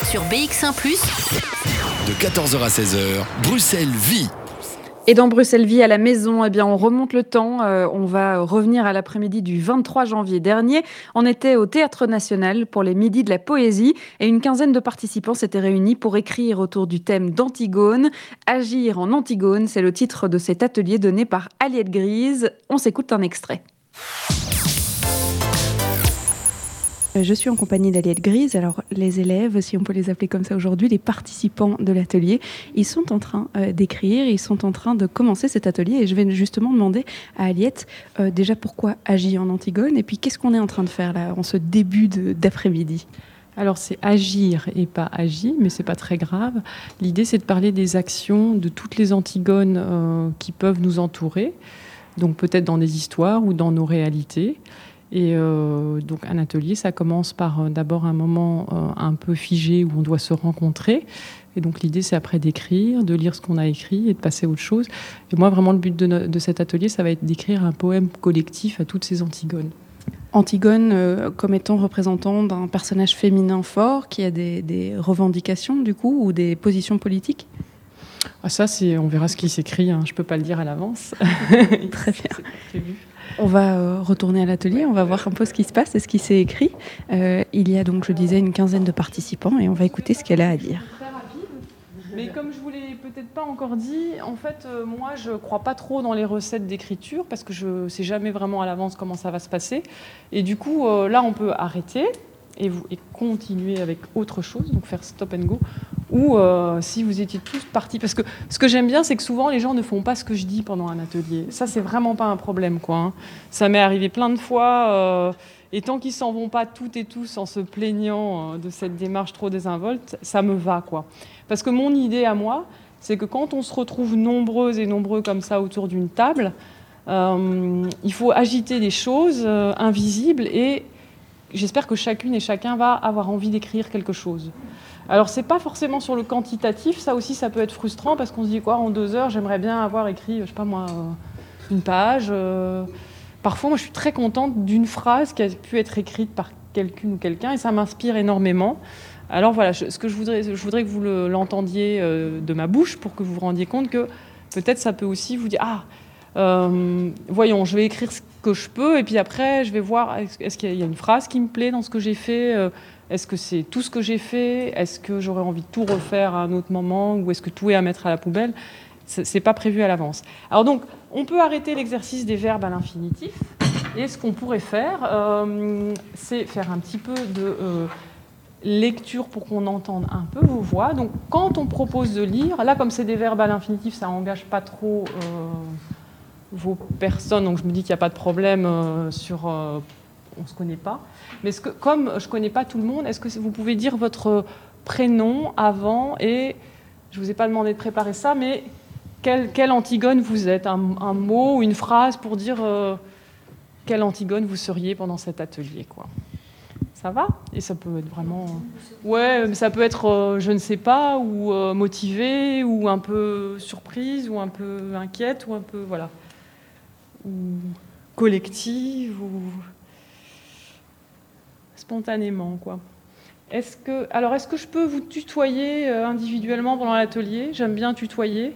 Sur BX1 ⁇ de 14h à 16h, Bruxelles vit et dans Bruxelles Vie à la maison, eh bien, on remonte le temps. Euh, on va revenir à l'après-midi du 23 janvier dernier. On était au Théâtre National pour les Midis de la Poésie et une quinzaine de participants s'étaient réunis pour écrire autour du thème d'Antigone. Agir en Antigone, c'est le titre de cet atelier donné par Aliette Grise. On s'écoute un extrait. Euh, je suis en compagnie d'Aliette Grise. Alors, les élèves, si on peut les appeler comme ça aujourd'hui, les participants de l'atelier, ils sont en train euh, d'écrire, ils sont en train de commencer cet atelier. Et je vais justement demander à Aliette euh, déjà pourquoi agir en Antigone et puis qu'est-ce qu'on est en train de faire là en ce début d'après-midi? Alors c'est agir et pas agir, mais c'est pas très grave. L'idée c'est de parler des actions de toutes les Antigones qui peuvent nous entourer, donc peut-être dans des histoires ou dans nos réalités Et donc un atelier, ça commence par d'abord un moment un peu figé où on doit se rencontrer. Et donc l'idée, c'est après d'écrire, de lire ce qu'on a écrit et de passer à autre chose. Et moi, vraiment, le but de, de cet atelier, ça va être d'écrire un poème collectif à toutes ces Antigones. Antigone euh, comme étant représentant d'un personnage féminin fort qui a des, revendications du coup ou des positions politiques? Ah, Ça, on verra ce qui s'écrit, hein. je ne peux pas le dire à l'avance. Très bien. On va euh, retourner à l'atelier, on va voir un peu ce qui se passe et ce qui s'est écrit. Euh, il y a donc, je disais, une quinzaine de participants et on va écouter ce qu'elle a à dire. Mais comme je vous l'ai peut-être pas encore dit, en fait, euh, moi, je crois pas trop dans les recettes d'écriture parce que je ne sais jamais vraiment à l'avance comment ça va se passer. Et du coup, là, on peut arrêter et, vous, et continuer avec autre chose, donc faire stop and go. Ou euh, si vous étiez tous partis, parce que ce que j'aime bien, c'est que souvent les gens ne font pas ce que je dis pendant un atelier. Ça, c'est vraiment pas un problème, quoi. Hein. Ça m'est arrivé plein de fois. Et tant qu'ils s'en vont pas toutes et tous en se plaignant de cette démarche trop désinvolte, ça me va, quoi. Parce que mon idée à moi, c'est que quand on se retrouve nombreuses et nombreux comme ça autour d'une table, euh, il faut agiter des choses euh, invisibles et j'espère que chacune et chacun va avoir envie d'écrire quelque chose. Alors c'est pas forcément sur le quantitatif, ça aussi ça peut être frustrant parce qu'on se dit quoi en deux heures j'aimerais bien avoir écrit, je sais pas moi, euh, une page. Parfois moi je suis très contente d'une phrase qui a pu être écrite par quelqu'une ou quelqu'un et ça m'inspire énormément. Alors voilà, ce que je voudrais, je voudrais que vous l'entendiez euh, de ma bouche pour que vous vous rendiez compte que peut-être ça peut aussi vous dire ah euh, voyons, je vais écrire ce que je peux et puis après je vais voir est-ce qu'il y a une phrase qui me plaît dans ce que j'ai fait. Euh, est-ce que c'est tout ce que j'ai fait Est-ce que j'aurais envie de tout refaire à un autre moment Ou est-ce que tout est à mettre à la poubelle? C'est pas prévu à l'avance. Alors donc, on peut arrêter l'exercice des verbes à l'infinitif. Et ce qu'on pourrait faire, c'est faire un petit peu de lecture pour qu'on entende un peu vos voix. Donc quand on propose de lire, là comme c'est des verbes à l'infinitif, ça n'engage pas trop euh, vos personnes, donc je me dis qu'il n'y a pas de problème euh, sur... Euh, on ne se connaît pas. Mais ce que, comme je ne connais pas tout le monde, est-ce que vous pouvez dire votre prénom avant et je ne vous ai pas demandé de préparer ça, mais quelle, Antigone vous êtes? Un, mot ou une phrase pour dire quelle Antigone vous seriez pendant cet atelier quoi ça va? Et ça peut être vraiment. Ouais, ça peut être euh, je ne sais pas, ou euh, motivé, ou un peu surprise, ou un peu inquiète, ou un peu. Voilà. Ou collective, ou. spontanément, quoi. Est-ce que, alors, est-ce que je peux vous tutoyer euh, individuellement pendant l'atelier? J'aime bien tutoyer,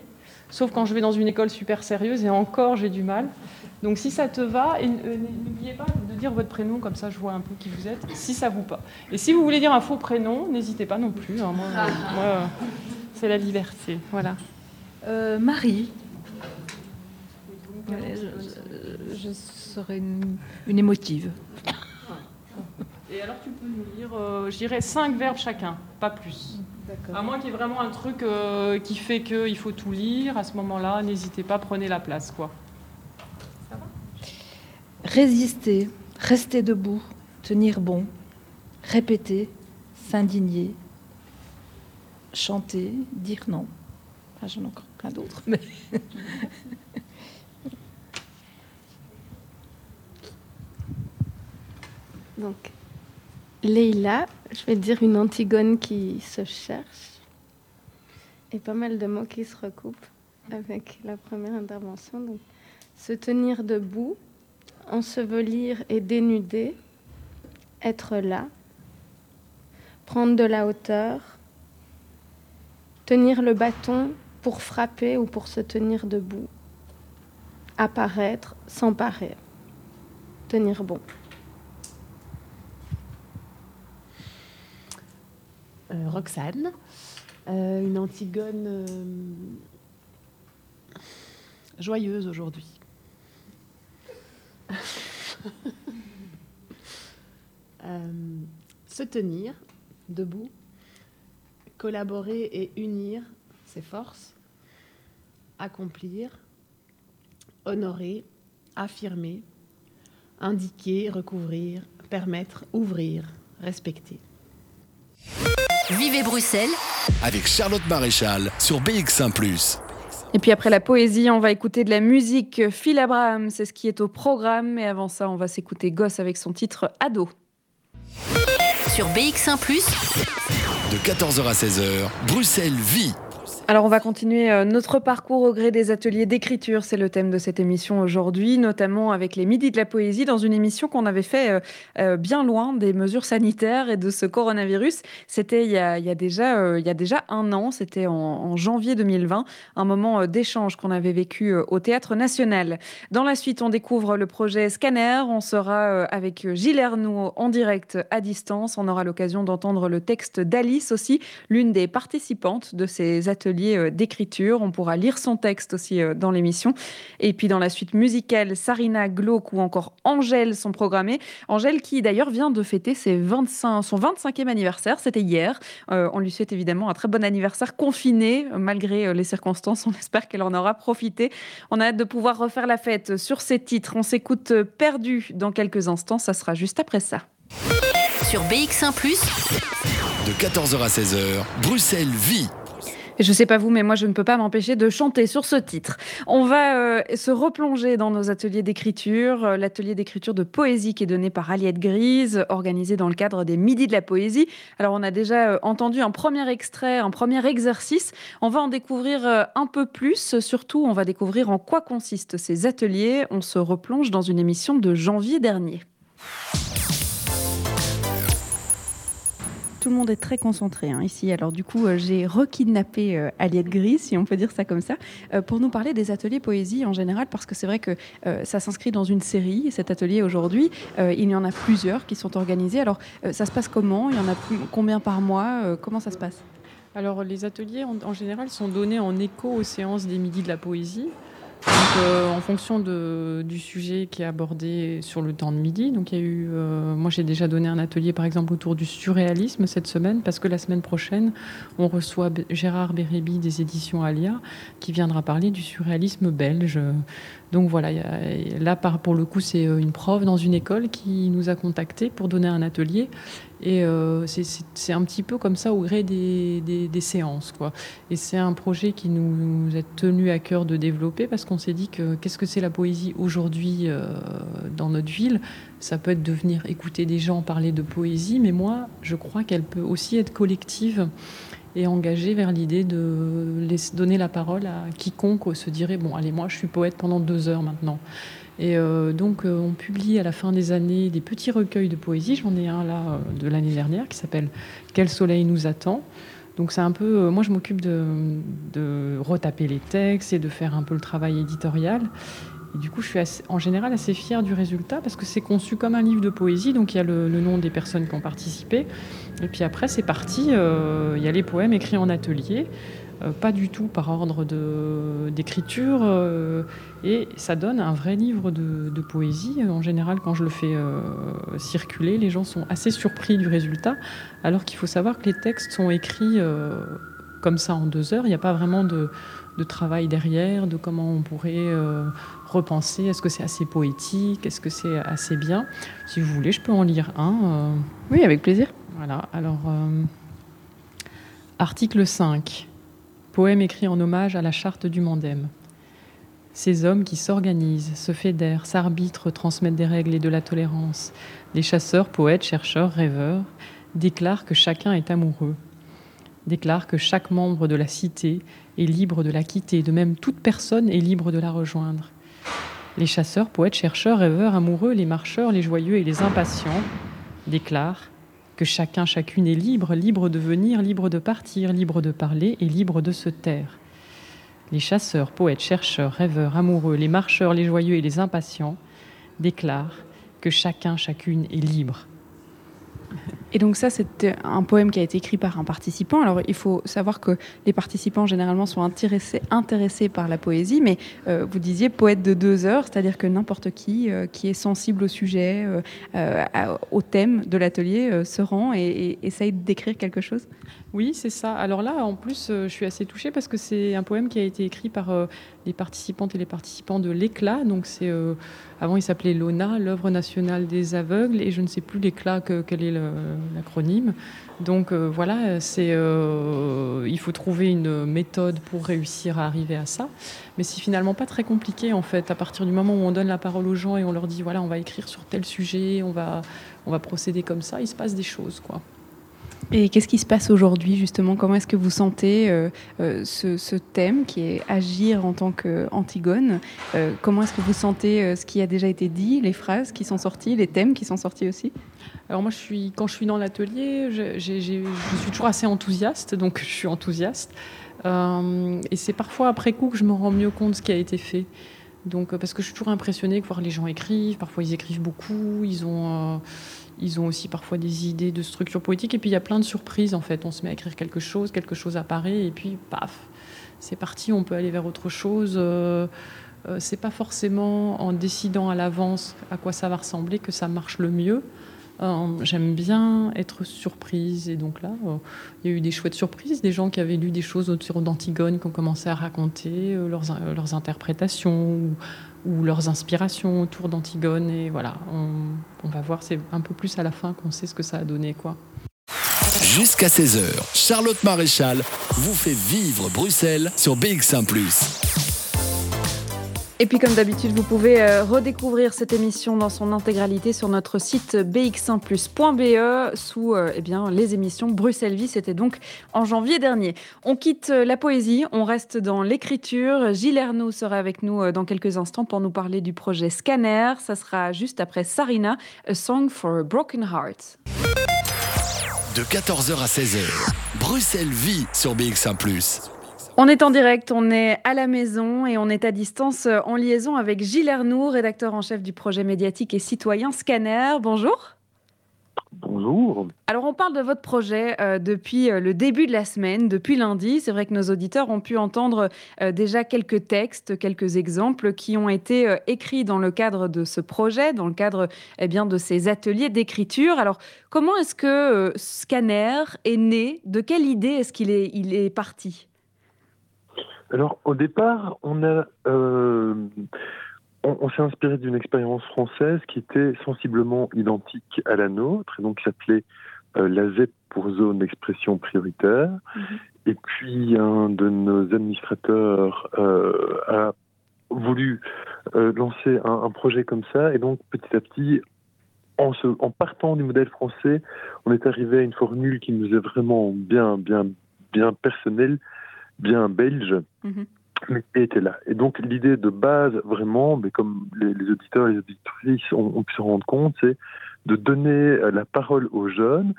sauf quand je vais dans une école super sérieuse, et encore, j'ai du mal. Donc si ça te va, euh, n'oubliez pas de dire votre prénom, comme ça je vois un peu qui vous êtes, si ça vous pas. Et si vous voulez dire un faux prénom, n'hésitez pas non plus. Hein. euh, c'est la liberté. Voilà. Marie. Je, serai une, émotive. Et alors tu peux nous lire, je dirais, cinq verbes chacun, pas plus. À moins qu'il y ait vraiment un truc qui fait qu'il faut tout lire, à ce moment-là, n'hésitez pas, prenez la place. quoi. Résister, rester debout, tenir bon, répéter, s'indigner, chanter, dire non. J'en ai encore plein d'autres. Mais... Donc, Leïla, je vais dire une Antigone qui se cherche. Et pas mal de mots qui se recoupent avec la première intervention. Donc, se tenir debout, ensevelir et dénuder, être là, prendre de la hauteur, tenir le bâton pour frapper ou pour se tenir debout, apparaître, s'emparer, tenir bon. Roxane, euh, une Antigone euh, joyeuse aujourd'hui. Euh, se tenir debout, collaborer et unir ses forces, accomplir, honorer, affirmer, indiquer, recouvrir, permettre, ouvrir, respecter. Vivez Bruxelles avec Charlotte Maréchal sur BX1 ⁇ Et puis après la poésie, on va écouter de la musique. Phil Abraham, c'est ce qui est au programme. Mais avant ça, on va s'écouter Gosse avec son titre Ado. Sur BX1 ⁇ de 14h à 16h, Bruxelles vit alors on va continuer euh, notre parcours au gré des ateliers d'écriture, c'est le thème de cette émission aujourd'hui, notamment avec les Midis de la Poésie, dans une émission qu'on avait fait euh, euh, bien loin des mesures sanitaires et de ce coronavirus. C'était il, y a, déjà, un an, c'était en, janvier 2020, un moment d'échange qu'on avait vécu au Théâtre National. Dans la suite, on découvre le projet Scanner, on sera avec Gilles Ernoux en direct à distance, on aura l'occasion d'entendre le texte d'Alice aussi, l'une des participantes de ces ateliers euh, d'écriture. On pourra lire son texte aussi euh, dans l'émission. Et puis dans la suite musicale, Sarina, Glauque ou encore Angèle sont programmés. Angèle qui d'ailleurs vient de fêter ses 25, son 25e anniversaire, c'était hier. Euh, on lui souhaite évidemment un très bon anniversaire confiné, malgré les circonstances. On espère qu'elle en aura profité. On a hâte de pouvoir refaire la fête sur ces titres. On s'écoute perdu dans quelques instants. Ça sera juste après ça. Sur BX1 ⁇ de 14h à 16h, Bruxelles vit je ne sais pas vous, mais moi, je ne peux pas m'empêcher de chanter sur ce titre. On va euh, se replonger dans nos ateliers d'écriture. Euh, l'atelier d'écriture de poésie qui est donné par Aliette Grise, organisé dans le cadre des Midis de la Poésie. Alors, on a déjà euh, entendu un premier extrait, un premier exercice. On va en découvrir un peu plus. Surtout, on va découvrir en quoi consistent ces ateliers. On se replonge dans une émission de janvier dernier. Tout le monde est très concentré hein, ici. Alors du coup, euh, j'ai rekidnappé euh, Aliette Gris, si on peut dire ça comme ça, euh, pour nous parler des ateliers poésie en général, parce que c'est vrai que ça s'inscrit dans une série, cet atelier aujourd'hui. il y en a plusieurs qui sont organisés. Alors ça se passe comment? Il y en a combien par mois? Comment ça se passe? Alors les ateliers en, général sont donnés en écho aux séances des midis de la poésie. Euh, en fonction du sujet qui est abordé sur le temps de midi, donc il y a eu, euh, moi j'ai déjà donné un atelier par exemple autour du surréalisme cette semaine, parce que la semaine prochaine on reçoit Gérard Bérébi des éditions Alia qui viendra parler du surréalisme belge. Donc voilà, là pour le coup c'est euh, une prof dans une école qui nous a contactés pour donner un atelier et euh, c'est un petit peu comme ça au gré des, séances. Quoi. Et c'est un projet qui nous, est tenu à cœur de développer parce qu'on s'est dit que qu'est-ce que c'est la poésie aujourd'hui euh, dans notre ville? Ça peut être de venir écouter des gens parler de poésie, mais moi, je crois qu'elle peut aussi être collective et engagée vers l'idée de donner la parole à quiconque se dirait, bon, allez, moi, je suis poète pendant deux heures maintenant. Et euh, donc, euh, on publie à la fin des années des petits recueils de poésie. J'en ai un là euh, de l'année dernière qui s'appelle Quel soleil nous attend. Donc, c'est un peu. moi, je m'occupe de, retaper les textes et de faire un peu le travail éditorial. Et du coup, je suis en général assez fière du résultat parce que c'est conçu comme un livre de poésie. Donc, il y a le, nom des personnes qui ont participé. Et puis après, c'est parti. il y a les poèmes écrits en atelier. Euh, pas du tout par ordre d'écriture, euh, et ça donne un vrai livre de, poésie. En général, quand je le fais euh, circuler, les gens sont assez surpris du résultat, alors qu'il faut savoir que les textes sont écrits comme ça en deux heures. Il n'y a pas vraiment de, travail derrière, de comment on pourrait repenser. Est-ce que c'est assez poétique? Est-ce que c'est assez bien? Si vous voulez, je peux en lire un. Oui, avec plaisir. Voilà, alors, article 5. Poème écrit en hommage à la charte du Mandem. Ces hommes qui s'organisent, se fédèrent, s'arbitrent, transmettent des règles et de la tolérance, les chasseurs, poètes, chercheurs, rêveurs, déclarent que chacun est amoureux, déclarent que chaque membre de la cité est libre de la quitter, de même toute personne est libre de la rejoindre. Les chasseurs, poètes, chercheurs, rêveurs, amoureux, les marcheurs, les joyeux et les impatients déclarent que chacun, chacune est libre, libre de venir, libre de partir, libre de parler et libre de se taire. Les chasseurs, poètes, chercheurs, rêveurs, amoureux, les marcheurs, les joyeux et les impatients déclarent que chacun, chacune est libre. Et donc ça, c'est un poème qui a été écrit par un participant. Alors il faut savoir que les participants généralement sont intéressés, par la poésie, mais euh, vous disiez poète de deux heures, c'est-à-dire que n'importe qui euh, qui est sensible au sujet, euh, au thème de l'atelier se rend et, essaye d'écrire quelque chose? Oui, c'est ça. Alors là, en plus, je suis assez touchée parce que c'est un poème qui a été écrit par les participantes et les participants de l'ECLA. Donc c'est avant il s'appelait l'ONA, l'œuvre nationale des aveugles, et je ne sais plus l'ECLA quel est l'acronyme. Donc voilà, c'est il faut trouver une méthode pour réussir à arriver à ça. Mais c'est finalement pas très compliqué en fait. À partir du moment où on donne la parole aux gens et on leur dit voilà on va écrire sur tel sujet, on va on va procéder comme ça, il se passe des choses quoi. Et qu'est-ce qui se passe aujourd'hui justement? Comment est-ce que vous sentez euh, euh, ce, thème qui est agir en tant qu'Antigone? Euh, Comment est-ce que vous sentez ce qui a déjà été dit, les phrases qui sont sorties, les thèmes qui sont sortis aussi? Alors moi, quand je suis dans l'atelier, je, suis toujours assez enthousiaste, donc je suis enthousiaste. et c'est parfois après coup que je me rends mieux compte de ce qui a été fait. Donc, parce que je suis toujours impressionnée de voir les gens écrivent. Parfois, ils écrivent beaucoup. Ils ont ils ont aussi parfois des idées de structure poétique. Et puis il y a plein de surprises en fait. On se met à écrire quelque chose, quelque chose apparaît, et puis paf, c'est parti. On peut aller vers autre chose. Euh, euh, c'est pas forcément en décidant à l'avance à quoi ça va ressembler que ça marche le mieux. Euh, j'aime bien être surprise et donc là, il y a eu des chouettes surprises, des gens qui avaient lu des choses autour d'Antigone, qui ont commencé à raconter leurs, leurs interprétations ou, ou leurs inspirations autour d'Antigone. Et voilà, on, va voir, c'est un peu plus à la fin qu'on sait ce que ça a donné. quoi. Jusqu'à 16h, Charlotte Maréchal vous fait vivre Bruxelles sur BX1 ⁇ et puis comme d'habitude, vous pouvez euh, redécouvrir cette émission dans son intégralité sur notre site bx1plus.be sous euh, eh bien, les émissions Bruxelles Vie. C'était donc en janvier dernier. On quitte euh, la poésie, on reste dans l'écriture. Gilles Ernaud sera avec nous dans quelques instants pour nous parler du projet Scanner. Ça sera juste après Sarina, A Song for a Broken Heart. De 14h à 16h, Bruxelles Vie sur BX1 ⁇ on est en direct, on est à la maison et on est à distance euh, en liaison avec Gilles Ernoux, rédacteur en chef du projet médiatique et citoyen Scanner. Bonjour. Bonjour. Alors on parle de votre projet euh, depuis euh, le début de la semaine, depuis lundi. C'est vrai que nos auditeurs ont pu entendre déjà quelques textes, quelques exemples qui ont été écrits dans le cadre de ce projet, dans le cadre eh bien, de ces ateliers d'écriture. Alors comment est-ce que Scanner est né? De quelle idée est-ce qu'il est, il est parti? Alors, au départ, on a. Euh, on, s'est inspiré d'une expérience française qui était sensiblement identique à la nôtre, et donc qui s'appelait euh, la ZEP pour zone d'expression prioritaire. Mhm. Et puis, un de nos administrateurs euh, a voulu lancer un, projet comme ça, et donc petit à petit, en, se, en partant du modèle français, on est arrivé à une formule qui nous est vraiment bien, bien, bien personnelle, bien belge, mhm. mais qui était là. Et donc l'idée de base, vraiment, mais comme les, auditeurs et les auditrices ont, pu se rendre compte, c'est de donner euh, la parole aux jeunes,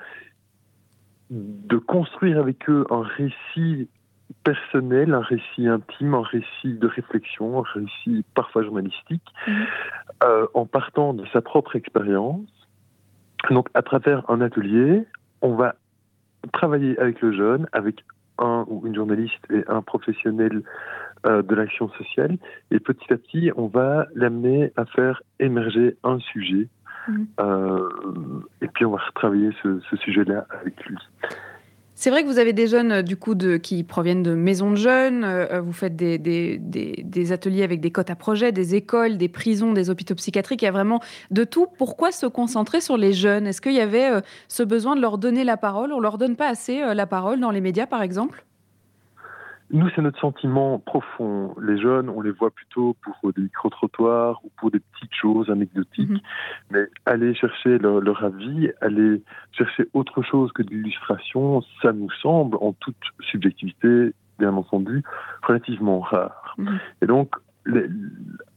de construire avec eux un récit personnel, un récit intime, un récit de réflexion, un récit parfois journalistique, mhm. euh, en partant de sa propre expérience. Donc à travers un atelier, on va travailler avec le jeune, avec un ou une journaliste et un professionnel euh, de l'action sociale. Et petit à petit, on va l'amener à faire émerger un sujet. Mmh. Euh, et puis on va retravailler ce, ce sujet-là avec lui. C'est vrai que vous avez des jeunes euh, du coup qui proviennent de maisons de jeunes, euh, euh, vous faites des, des, des, ateliers avec des cotes à projet, des écoles, des prisons, des hôpitaux psychiatriques, il y a vraiment de tout. Pourquoi se concentrer sur les jeunes? Est-ce qu'il y avait ce besoin de leur donner la parole? On leur donne pas assez la parole dans les médias par exemple? Nous, c'est notre sentiment profond. Les jeunes, on les voit plutôt pour des micro-trottoirs ou pour des petites choses anecdotiques. Mhm. Mais aller chercher leur, avis, aller chercher autre chose que de l'illustration, ça nous semble, en toute subjectivité, bien entendu, relativement rare. Mhm. Et donc,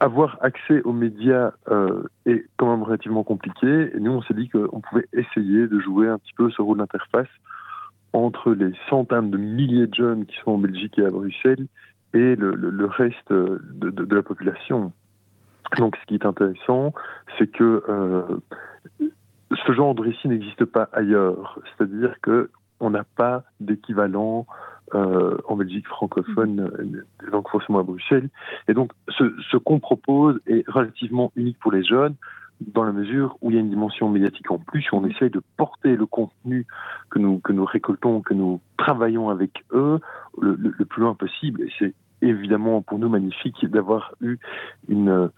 avoir accès aux médias euh, est quand même relativement compliqué. Et nous, on s'est dit qu'on pouvait essayer de jouer un petit peu ce rôle d'interface entre les centaines de milliers de jeunes qui sont en Belgique et à Bruxelles et le, reste de, la population. Donc ce qui est intéressant, c'est que euh, ce genre de récit n'existe pas ailleurs. C'est-à-dire que on n'a pas d'équivalent euh, en Belgique francophone, donc forcément à Bruxelles. Et donc ce qu'on propose est relativement unique pour les jeunes dans la mesure où il y a une dimension médiatique en plus, on essaye de porter le contenu que nous, que nous récoltons, que nous travaillons avec eux le, plus loin possible. Et c'est évidemment pour nous magnifique d'avoir eu une,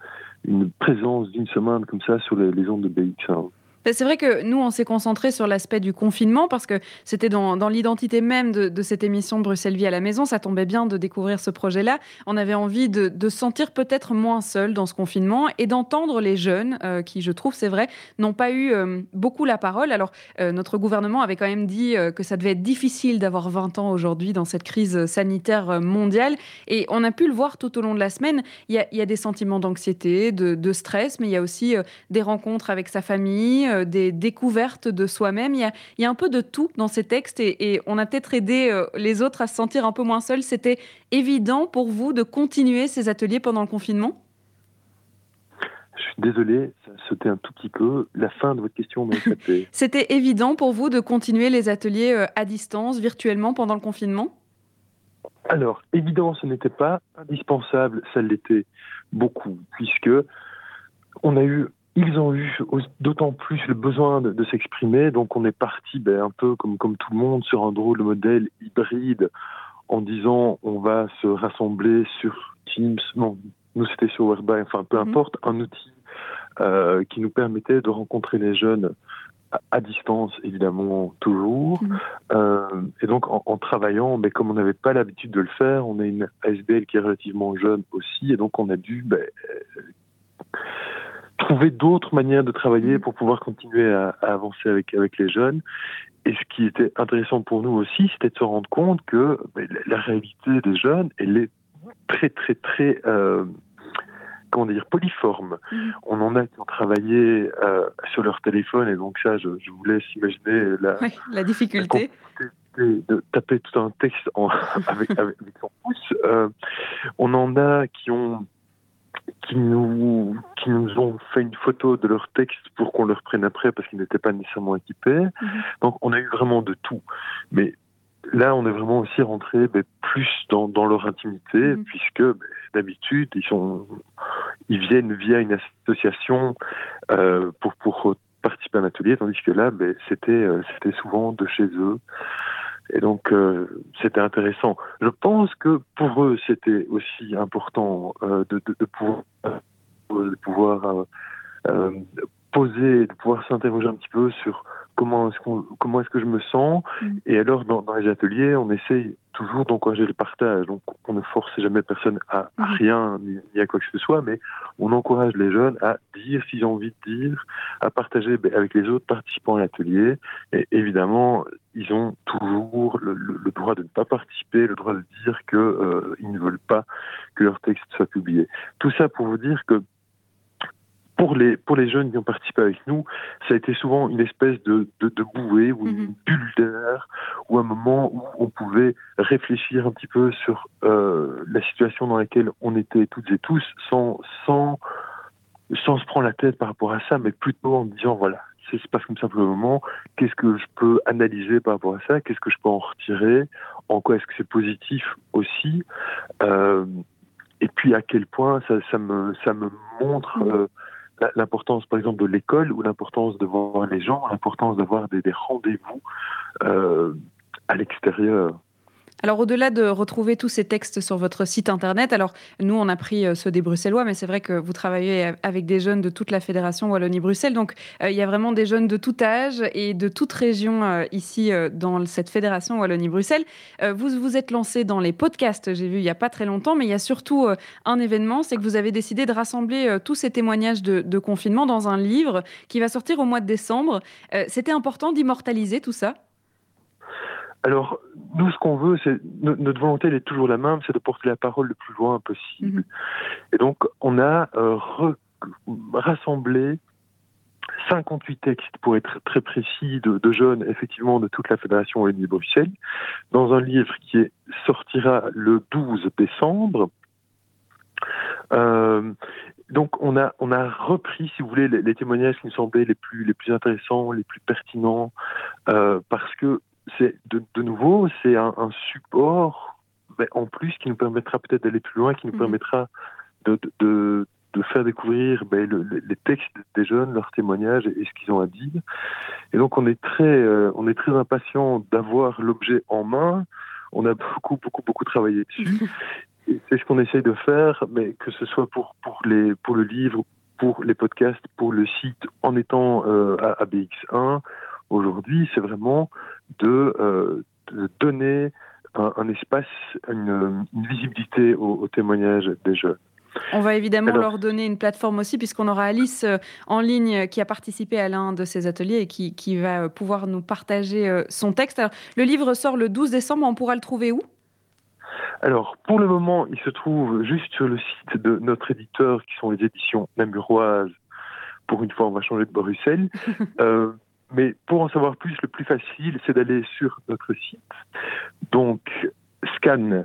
une présence d'une semaine comme ça sur les, les ondes de BX1. Ben, c'est vrai que nous, on s'est concentré sur l'aspect du confinement parce que c'était dans, l'identité même de, cette émission Bruxelles Vie à la maison. Ça tombait bien de découvrir ce projet-là. On avait envie de, se sentir peut-être moins seul dans ce confinement et d'entendre les jeunes euh, qui, je trouve, c'est vrai, n'ont pas eu euh, beaucoup la parole. Alors, euh, notre gouvernement avait quand même dit que ça devait être difficile d'avoir 20 ans aujourd'hui dans cette crise sanitaire mondiale. Et on a pu le voir tout au long de la semaine. Il y a, des sentiments d'anxiété, de, de, stress, mais il y a aussi des rencontres avec sa famille euh, des découvertes de soi-même. Il, y a, un peu de tout dans ces textes et, on a peut-être aidé euh, les autres à se sentir un peu moins seuls. C'était évident pour vous de continuer ces ateliers pendant le confinement? Je suis désolé, ça a sauté un tout petit peu. La fin de votre question m'a échappé. C'était évident pour vous de continuer les ateliers euh, à distance, virtuellement, pendant le confinement? Alors, évident, ce n'était pas. Indispensable, ça l'était beaucoup, puisque on a eu ils ont eu d'autant plus le besoin de, s'exprimer, donc on est parti ben, un peu comme, comme tout le monde sur un drôle modèle hybride en disant on va se rassembler sur Teams, non, nous c'était sur Whereby, enfin peu mhm. importe, un outil euh, qui nous permettait de rencontrer les jeunes à, distance, évidemment, toujours. Mhm. Euh, et donc, en, travaillant, mais ben, comme on n'avait pas l'habitude de le faire, on a une ASBL qui est relativement jeune aussi, et donc on a dû ben, trouver d'autres manières de travailler mm. pour pouvoir continuer à, avancer avec, avec les jeunes. Et ce qui était intéressant pour nous aussi, c'était de se rendre compte que la réalité des jeunes, elle est très, très, très, euh, comment dire, polyforme. Mm. On en a qui ont travaillé euh, sur leur téléphone, et donc ça, je, vous laisse imaginer la, la difficulté. de taper tout un texte en, avec, avec, son pouce. Euh, on en a qui ont qui nous, qui nous ont fait une photo de leur texte pour qu'on le reprenne après parce qu'ils n'étaient pas nécessairement équipés. Mhm. Donc on a eu vraiment de tout. Mais là, on est vraiment aussi rentré ben, plus dans, dans, leur intimité mhm. puisque ben, d'habitude, ils, sont, ils viennent via une association euh, pour, pour participer à un atelier, tandis que là, ben, c'était euh, c'était souvent de chez eux. Et donc, euh, c'était intéressant. Je pense que pour eux, c'était aussi important euh, de, de, de, pouvoir, de pouvoir euh, poser, de pouvoir s'interroger un petit peu sur comment est-ce qu'on, comment est-ce que je me sens. Mm. Et alors, dans, dans, les ateliers, on essaye toujours d'encourager le partage. Donc, on ne force jamais personne à, mm. rien ni, à quoi que ce soit, mais on encourage les jeunes à dire s'ils ont envie de dire, à partager ben, avec les autres participants à l'atelier. Et évidemment, ils ont toujours le, le, droit de ne pas participer, le droit de dire qu'ils euh, ne veulent pas que leur texte soit publié. Tout ça pour vous dire que pour les, pour les jeunes qui ont participé avec nous, ça a été souvent une espèce de, de, de bouée ou une mhm. bulle d'air, ou un moment où on pouvait réfléchir un petit peu sur euh, la situation dans laquelle on était toutes et tous, sans, sans, sans se prendre la tête par rapport à ça, mais plutôt en disant, voilà, ça se passe comme ça pour le moment, qu'est-ce que je peux analyser par rapport à ça, qu'est-ce que je peux en retirer, en quoi est-ce que c'est positif aussi, euh, et puis à quel point ça, ça, me, ça me montre... Mhm. Euh, l'importance, par exemple, de l'école ou l'importance de voir les gens, l'importance d'avoir des, rendez-vous euh, à l'extérieur. Alors au-delà de retrouver tous ces textes sur votre site internet, alors nous on a pris euh, ceux des Bruxellois, mais c'est vrai que vous travaillez avec des jeunes de toute la fédération Wallonie-Bruxelles, donc euh, il y a vraiment des jeunes de tout âge et de toute région euh, ici dans cette fédération Wallonie-Bruxelles. vous vous êtes lancé dans les podcasts, j'ai vu il n'y a pas très longtemps, mais il y a surtout un événement, c'est que vous avez décidé de rassembler tous ces témoignages de, de, confinement dans un livre qui va sortir au mois de décembre. C'était important d'immortaliser tout ça? Alors, nous, ce qu'on veut, c'est notre volonté, elle est toujours la même, c'est de porter la parole le plus loin possible. Mhm. Et donc, on a euh, rassemblé 58 textes, pour être très précis, de, jeunes, effectivement, de toute la Fédération Wallonie-Bruxelles, dans un livre qui sortira le 12 décembre. Euh, donc on a on a repris, si vous voulez, les, témoignages qui nous semblaient les plus les plus intéressants, les plus pertinents, euh, parce que c'est de, de, nouveau, c'est un, un, support ben, en plus qui nous permettra peut-être d'aller plus loin, qui nous mhm. permettra de, de, de, faire découvrir ben, le, les textes des jeunes, leurs témoignages et, ce qu'ils ont à dire. Et donc on est très, euh, on est très impatient d'avoir l'objet en main. On a beaucoup, beaucoup, beaucoup travaillé dessus. c'est ce qu'on essaye de faire, mais que ce soit pour, pour, les, pour le livre, pour les podcasts, pour le site, en étant euh, à, BX1, aujourd'hui, c'est vraiment de, euh, donner un, espace, une, visibilité au, témoignage des jeunes. On va évidemment leur donner une plateforme aussi, puisqu'on aura Alice euh, en ligne qui a participé à l'un de ces ateliers et qui, qui, va pouvoir nous partager son texte. le livre sort le 12 décembre, on pourra le trouver où? Alors, pour le moment, il se trouve juste sur le site de notre éditeur, qui sont les éditions Namuroises. Pour une fois, on va changer de Bruxelles. euh, mais pour en savoir plus, le plus facile, c'est d'aller sur notre site. Donc, scan,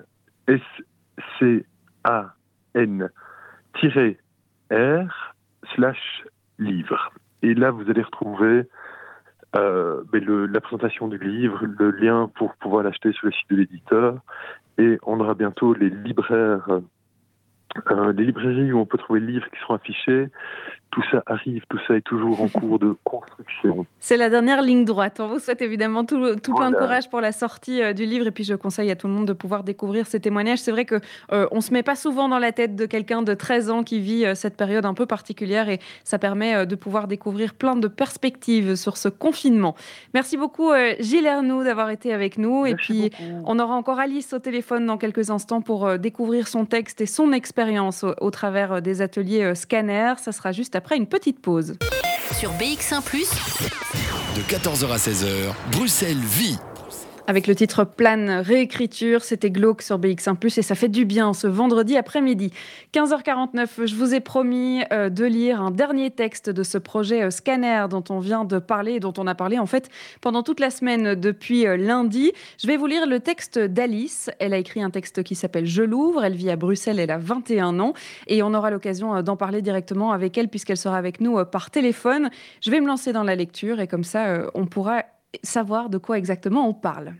S-C-A-N, R, slash livre. Et là, vous allez retrouver euh, le, la présentation du livre, le lien pour pouvoir l'acheter sur le site de l'éditeur, et on aura bientôt les libraires, euh, les librairies où on peut trouver les livres qui seront affichés, tout ça arrive, tout ça est toujours en cours de construction. C'est la dernière ligne droite. On vous souhaite évidemment tout, tout plein de courage pour la sortie euh, du livre et puis je conseille à tout le monde de pouvoir découvrir ces témoignages. C'est vrai que euh, on se met pas souvent dans la tête de quelqu'un de 13 ans qui vit euh, cette période un peu particulière et ça permet de pouvoir découvrir plein de perspectives sur ce confinement. Merci beaucoup Gilles Ernoux d'avoir été avec nous et puis on aura encore Alice au téléphone dans quelques instants pour découvrir son texte et son expérience au, au, travers des ateliers Scanner. Ça sera juste après après une petite pause. Sur BX1 ⁇ de 14h à 16h, Bruxelles vit avec le titre Plane réécriture, c'était glauque sur BX1 et ça fait du bien ce vendredi après-midi. 15h49, je vous ai promis euh, de lire un dernier texte de ce projet euh, Scanner dont on vient de parler, dont on a parlé en fait pendant toute la semaine depuis euh, lundi. Je vais vous lire le texte d'Alice. Elle a écrit un texte qui s'appelle Je l'ouvre. Elle vit à Bruxelles, elle a 21 ans et on aura l'occasion d'en parler directement avec elle puisqu'elle sera avec nous par téléphone. Je vais me lancer dans la lecture et comme ça on pourra savoir de quoi exactement on parle.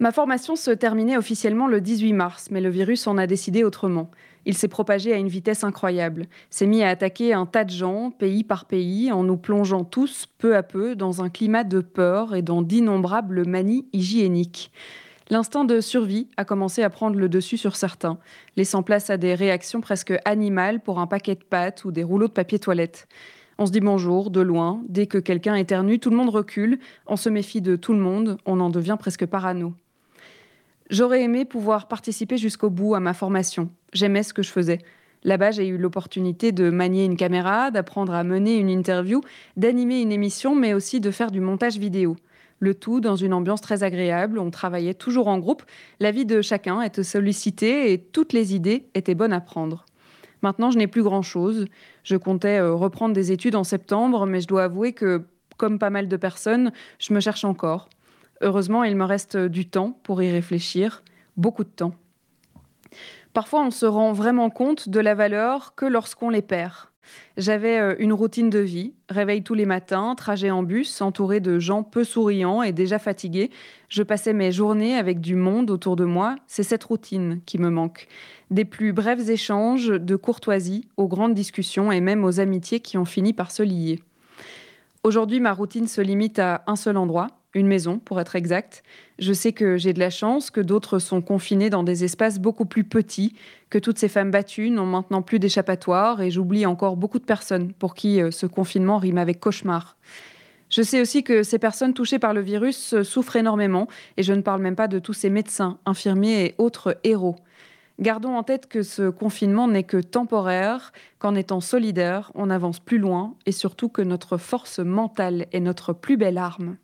Ma formation se terminait officiellement le 18 mars, mais le virus en a décidé autrement. Il s'est propagé à une vitesse incroyable, s'est mis à attaquer un tas de gens, pays par pays, en nous plongeant tous, peu à peu, dans un climat de peur et dans d'innombrables manies hygiéniques. L'instinct de survie a commencé à prendre le dessus sur certains, laissant place à des réactions presque animales pour un paquet de pâtes ou des rouleaux de papier toilette. On se dit bonjour de loin. Dès que quelqu'un éternue, tout le monde recule. On se méfie de tout le monde. On en devient presque parano. J'aurais aimé pouvoir participer jusqu'au bout à ma formation. J'aimais ce que je faisais. Là-bas, j'ai eu l'opportunité de manier une caméra, d'apprendre à mener une interview, d'animer une émission, mais aussi de faire du montage vidéo. Le tout dans une ambiance très agréable. On travaillait toujours en groupe. La vie de chacun était sollicitée et toutes les idées étaient bonnes à prendre. Maintenant, je n'ai plus grand-chose. Je comptais euh, reprendre des études en septembre, mais je dois avouer que, comme pas mal de personnes, je me cherche encore. Heureusement, il me reste du temps pour y réfléchir, beaucoup de temps. Parfois, on se rend vraiment compte de la valeur que lorsqu'on les perd. J'avais euh, une routine de vie, réveil tous les matins, trajet en bus, entouré de gens peu souriants et déjà fatigués. Je passais mes journées avec du monde autour de moi. C'est cette routine qui me manque des plus brefs échanges de courtoisie aux grandes discussions et même aux amitiés qui ont fini par se lier. Aujourd'hui, ma routine se limite à un seul endroit, une maison pour être exact. Je sais que j'ai de la chance, que d'autres sont confinés dans des espaces beaucoup plus petits, que toutes ces femmes battues n'ont maintenant plus d'échappatoire et j'oublie encore beaucoup de personnes pour qui euh, ce confinement rime avec cauchemar. Je sais aussi que ces personnes touchées par le virus euh, souffrent énormément et je ne parle même pas de tous ces médecins, infirmiers et autres héros Gardons en tête que ce confinement n'est que temporaire, qu'en étant solidaire, on avance plus loin et surtout que notre force mentale est notre plus belle arme.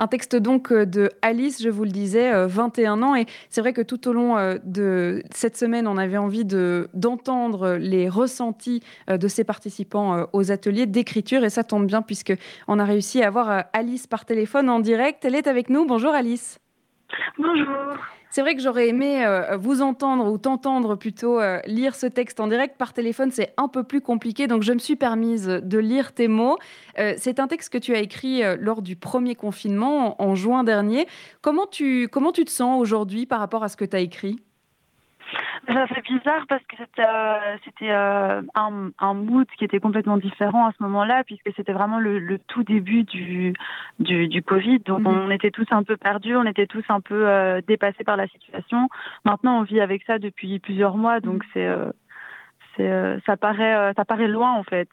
Un texte donc de Alice, je vous le disais, 21 euh, ans. Et c'est vrai que tout au long euh, de cette semaine, on avait envie d'entendre les ressentis euh, de ces participants aux ateliers d'écriture. Et ça tombe bien puisqu'on a réussi à avoir Alice par téléphone en direct. Elle est avec nous. Bonjour Alice. Bonjour. C'est vrai que j'aurais aimé euh, vous entendre ou t'entendre plutôt euh, lire ce texte en direct par téléphone. C'est un peu plus compliqué, donc je me suis permise de lire tes mots. Euh, c'est un texte que tu as écrit lors du premier confinement en, juin dernier. Comment tu, comment tu te sens aujourd'hui par rapport à ce que tu as écrit? Ça fait bizarre parce que c'était euh, c'était euh, un, un, mood qui était complètement différent à ce moment-là, puisque c'était vraiment le, tout début du, du, du Covid. Donc mhm. on était tous un peu perdus, on était tous un peu euh, dépassés par la situation. Maintenant, on vit avec ça depuis plusieurs mois, donc mhm. c'est c'est ça paraît ça paraît loin en fait.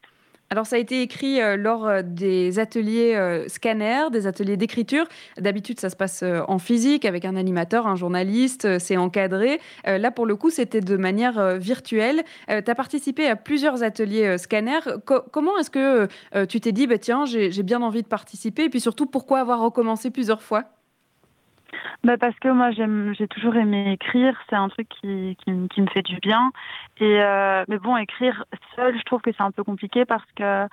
Alors ça a été écrit euh, lors euh, des ateliers euh, scanner, des ateliers d'écriture. D'habitude ça se passe en physique avec un animateur, un journaliste, c'est encadré. là pour le coup c'était de manière virtuelle. tu as participé à plusieurs ateliers scanner. comment est-ce que tu t'es dit, bah, tiens j'ai bien envie de participer? Et puis surtout pourquoi avoir recommencé plusieurs fois? Bah parce que moi j'ai toujours aimé écrire, c'est un truc qui, qui, me fait du bien. Et euh, mais bon, écrire seul, je trouve que c'est un peu compliqué parce que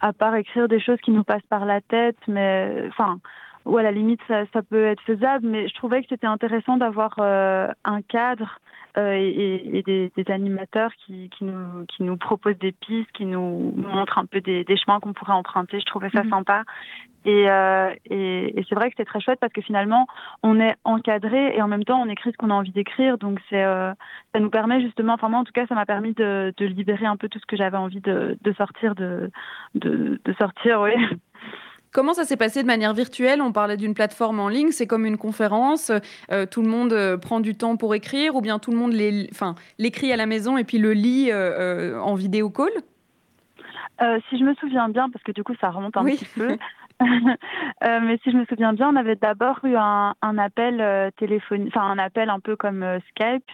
à part écrire des choses qui nous passent par la tête, mais enfin ou à la limite ça, ça peut être faisable, mais je trouvais que c'était intéressant d'avoir euh, un cadre euh, et, et des, des, animateurs qui, qui, nous, qui nous proposent des pistes, qui nous montrent un peu des, des chemins qu'on pourrait emprunter. Je trouvais ça mhm. sympa. Et, euh, et, et c'est vrai que c'est très chouette parce que finalement, on est encadré et en même temps, on écrit ce qu'on a envie d'écrire. Donc, c'est, euh, ça nous permet justement, enfin moi en tout cas, ça m'a permis de, de libérer un peu tout ce que j'avais envie de, de sortir, de, de, de sortir, oui. Comment ça s'est passé de manière virtuelle? On parlait d'une plateforme en ligne, c'est comme une conférence, euh, tout le monde euh, prend du temps pour écrire ou bien tout le monde l'écrit à la maison et puis le lit euh, en vidéo call? Si je me souviens bien, parce que du coup ça remonte un petit peu, mais si je me souviens bien, on avait d'abord eu un, appel téléphonique, enfin un appel un peu comme Skype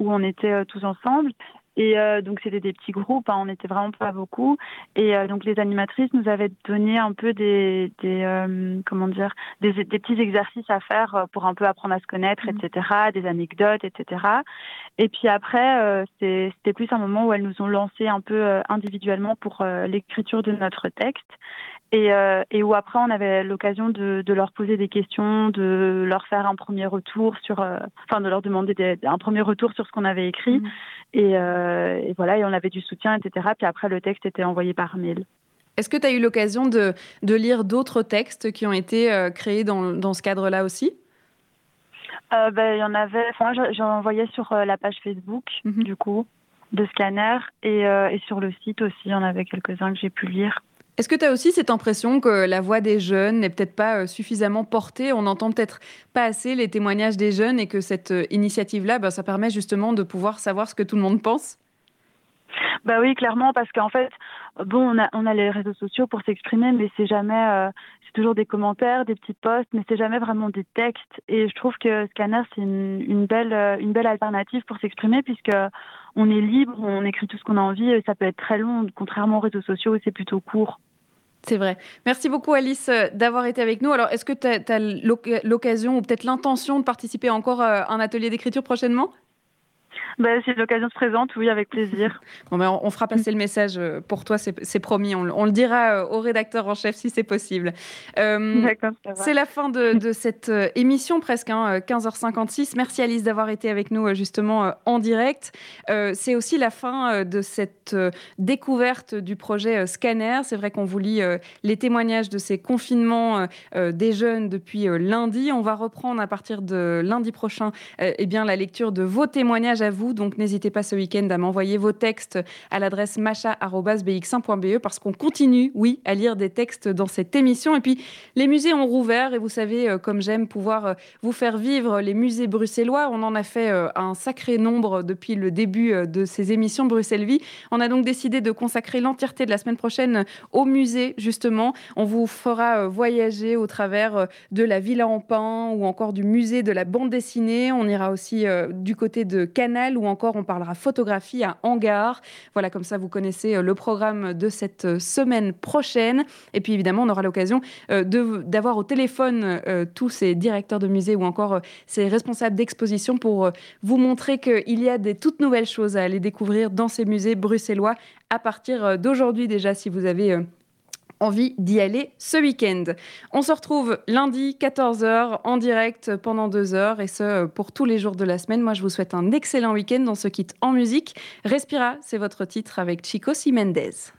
où on était tous ensemble. Et euh, donc c'était des petits groupes, hein, on n'était vraiment pas beaucoup. Et euh, donc les animatrices nous avaient donné un peu des, des euh, comment dire, des, des, petits exercices à faire pour un peu apprendre à se connaître, mmh. etc., des anecdotes, etc. Et puis après, c'était plus un moment où elles nous ont lancé un peu individuellement pour l'écriture de notre texte. Et, et, où après on avait l'occasion de, de, leur poser des questions, de leur faire un premier retour sur, enfin de leur demander des, un premier retour sur ce qu'on avait écrit. Mmh. Et, euh, et, voilà, et on avait du soutien, etc. Puis après, le texte était envoyé par mail. Est-ce que tu as eu l'occasion de, de, lire d'autres textes qui ont été euh, créés dans, dans ce cadre-là aussi? Euh, ben, Il y en avait, enfin, j'en envoyais sur la page Facebook, mhm. du coup, de Scanner, et, et sur le site aussi, il y en avait quelques-uns que j'ai pu lire. Est-ce que tu as aussi cette impression que la voix des jeunes n'est peut-être pas euh, suffisamment portée? On n'entend peut-être pas assez les témoignages des jeunes et que cette euh, initiative-là, ben, ça permet justement de pouvoir savoir ce que tout le monde pense? Bah oui, clairement, parce qu'en fait, bon, on a, on a les réseaux sociaux pour s'exprimer, mais c'est jamais, euh, c'est toujours des commentaires, des petits posts, mais c'est jamais vraiment des textes. Et je trouve que Scanner, c'est une, belle, une belle alternative pour s'exprimer, puisque on est libre, on écrit tout ce qu'on a envie, et ça peut être très long, contrairement aux réseaux sociaux c'est plutôt court. C'est vrai. Merci beaucoup Alice euh, d'avoir été avec nous. Alors, est-ce que tu as, l'occasion ou peut-être l'intention de participer encore à un atelier d'écriture prochainement? Bah, si l'occasion se présente, oui, avec plaisir. Bon, ben, on, fera passer le message euh, pour toi, c'est promis. On, le dira euh, au rédacteur en chef si c'est possible. Euh, c'est la fin de, cette émission, presque hein, 15h56. Merci Alice d'avoir été avec nous justement en direct. c'est aussi la fin de cette découverte du projet Scanner. C'est vrai qu'on vous lit les témoignages de ces confinements des jeunes depuis lundi. On va reprendre à partir de lundi prochain eh bien, la lecture de vos témoignages vous donc n'hésitez pas ce week-end à m'envoyer vos textes à l'adresse macha.bx1.be parce qu'on continue, oui, à lire des textes dans cette émission. Et puis, les musées ont rouvert et vous savez, euh, comme j'aime pouvoir euh, vous faire vivre les musées bruxellois, on en a fait euh, un sacré nombre depuis le début de ces émissions Bruxelles Vie. On a donc décidé de consacrer l'entièreté de la semaine prochaine au musée, justement. On vous fera voyager au travers de la Villa en Pin ou encore du musée de la bande dessinée. On ira aussi du côté de Ou encore on parlera photographie à Hangar. Voilà, comme ça vous connaissez euh, le programme de cette euh, semaine prochaine. Et puis évidemment, on aura l'occasion euh, d'avoir au téléphone tous ces directeurs de musées ou encore ces responsables d'exposition pour vous montrer qu'il y a des toutes nouvelles choses à aller découvrir dans ces musées bruxellois à partir d'aujourd'hui déjà si vous avez envie d'y aller ce week-end. On se retrouve lundi 14h en direct pendant deux heures et ce pour tous les jours de la semaine. Moi, je vous souhaite un excellent week-end. dans ce kit en musique. Respira, c'est votre titre avec Chico Simendez.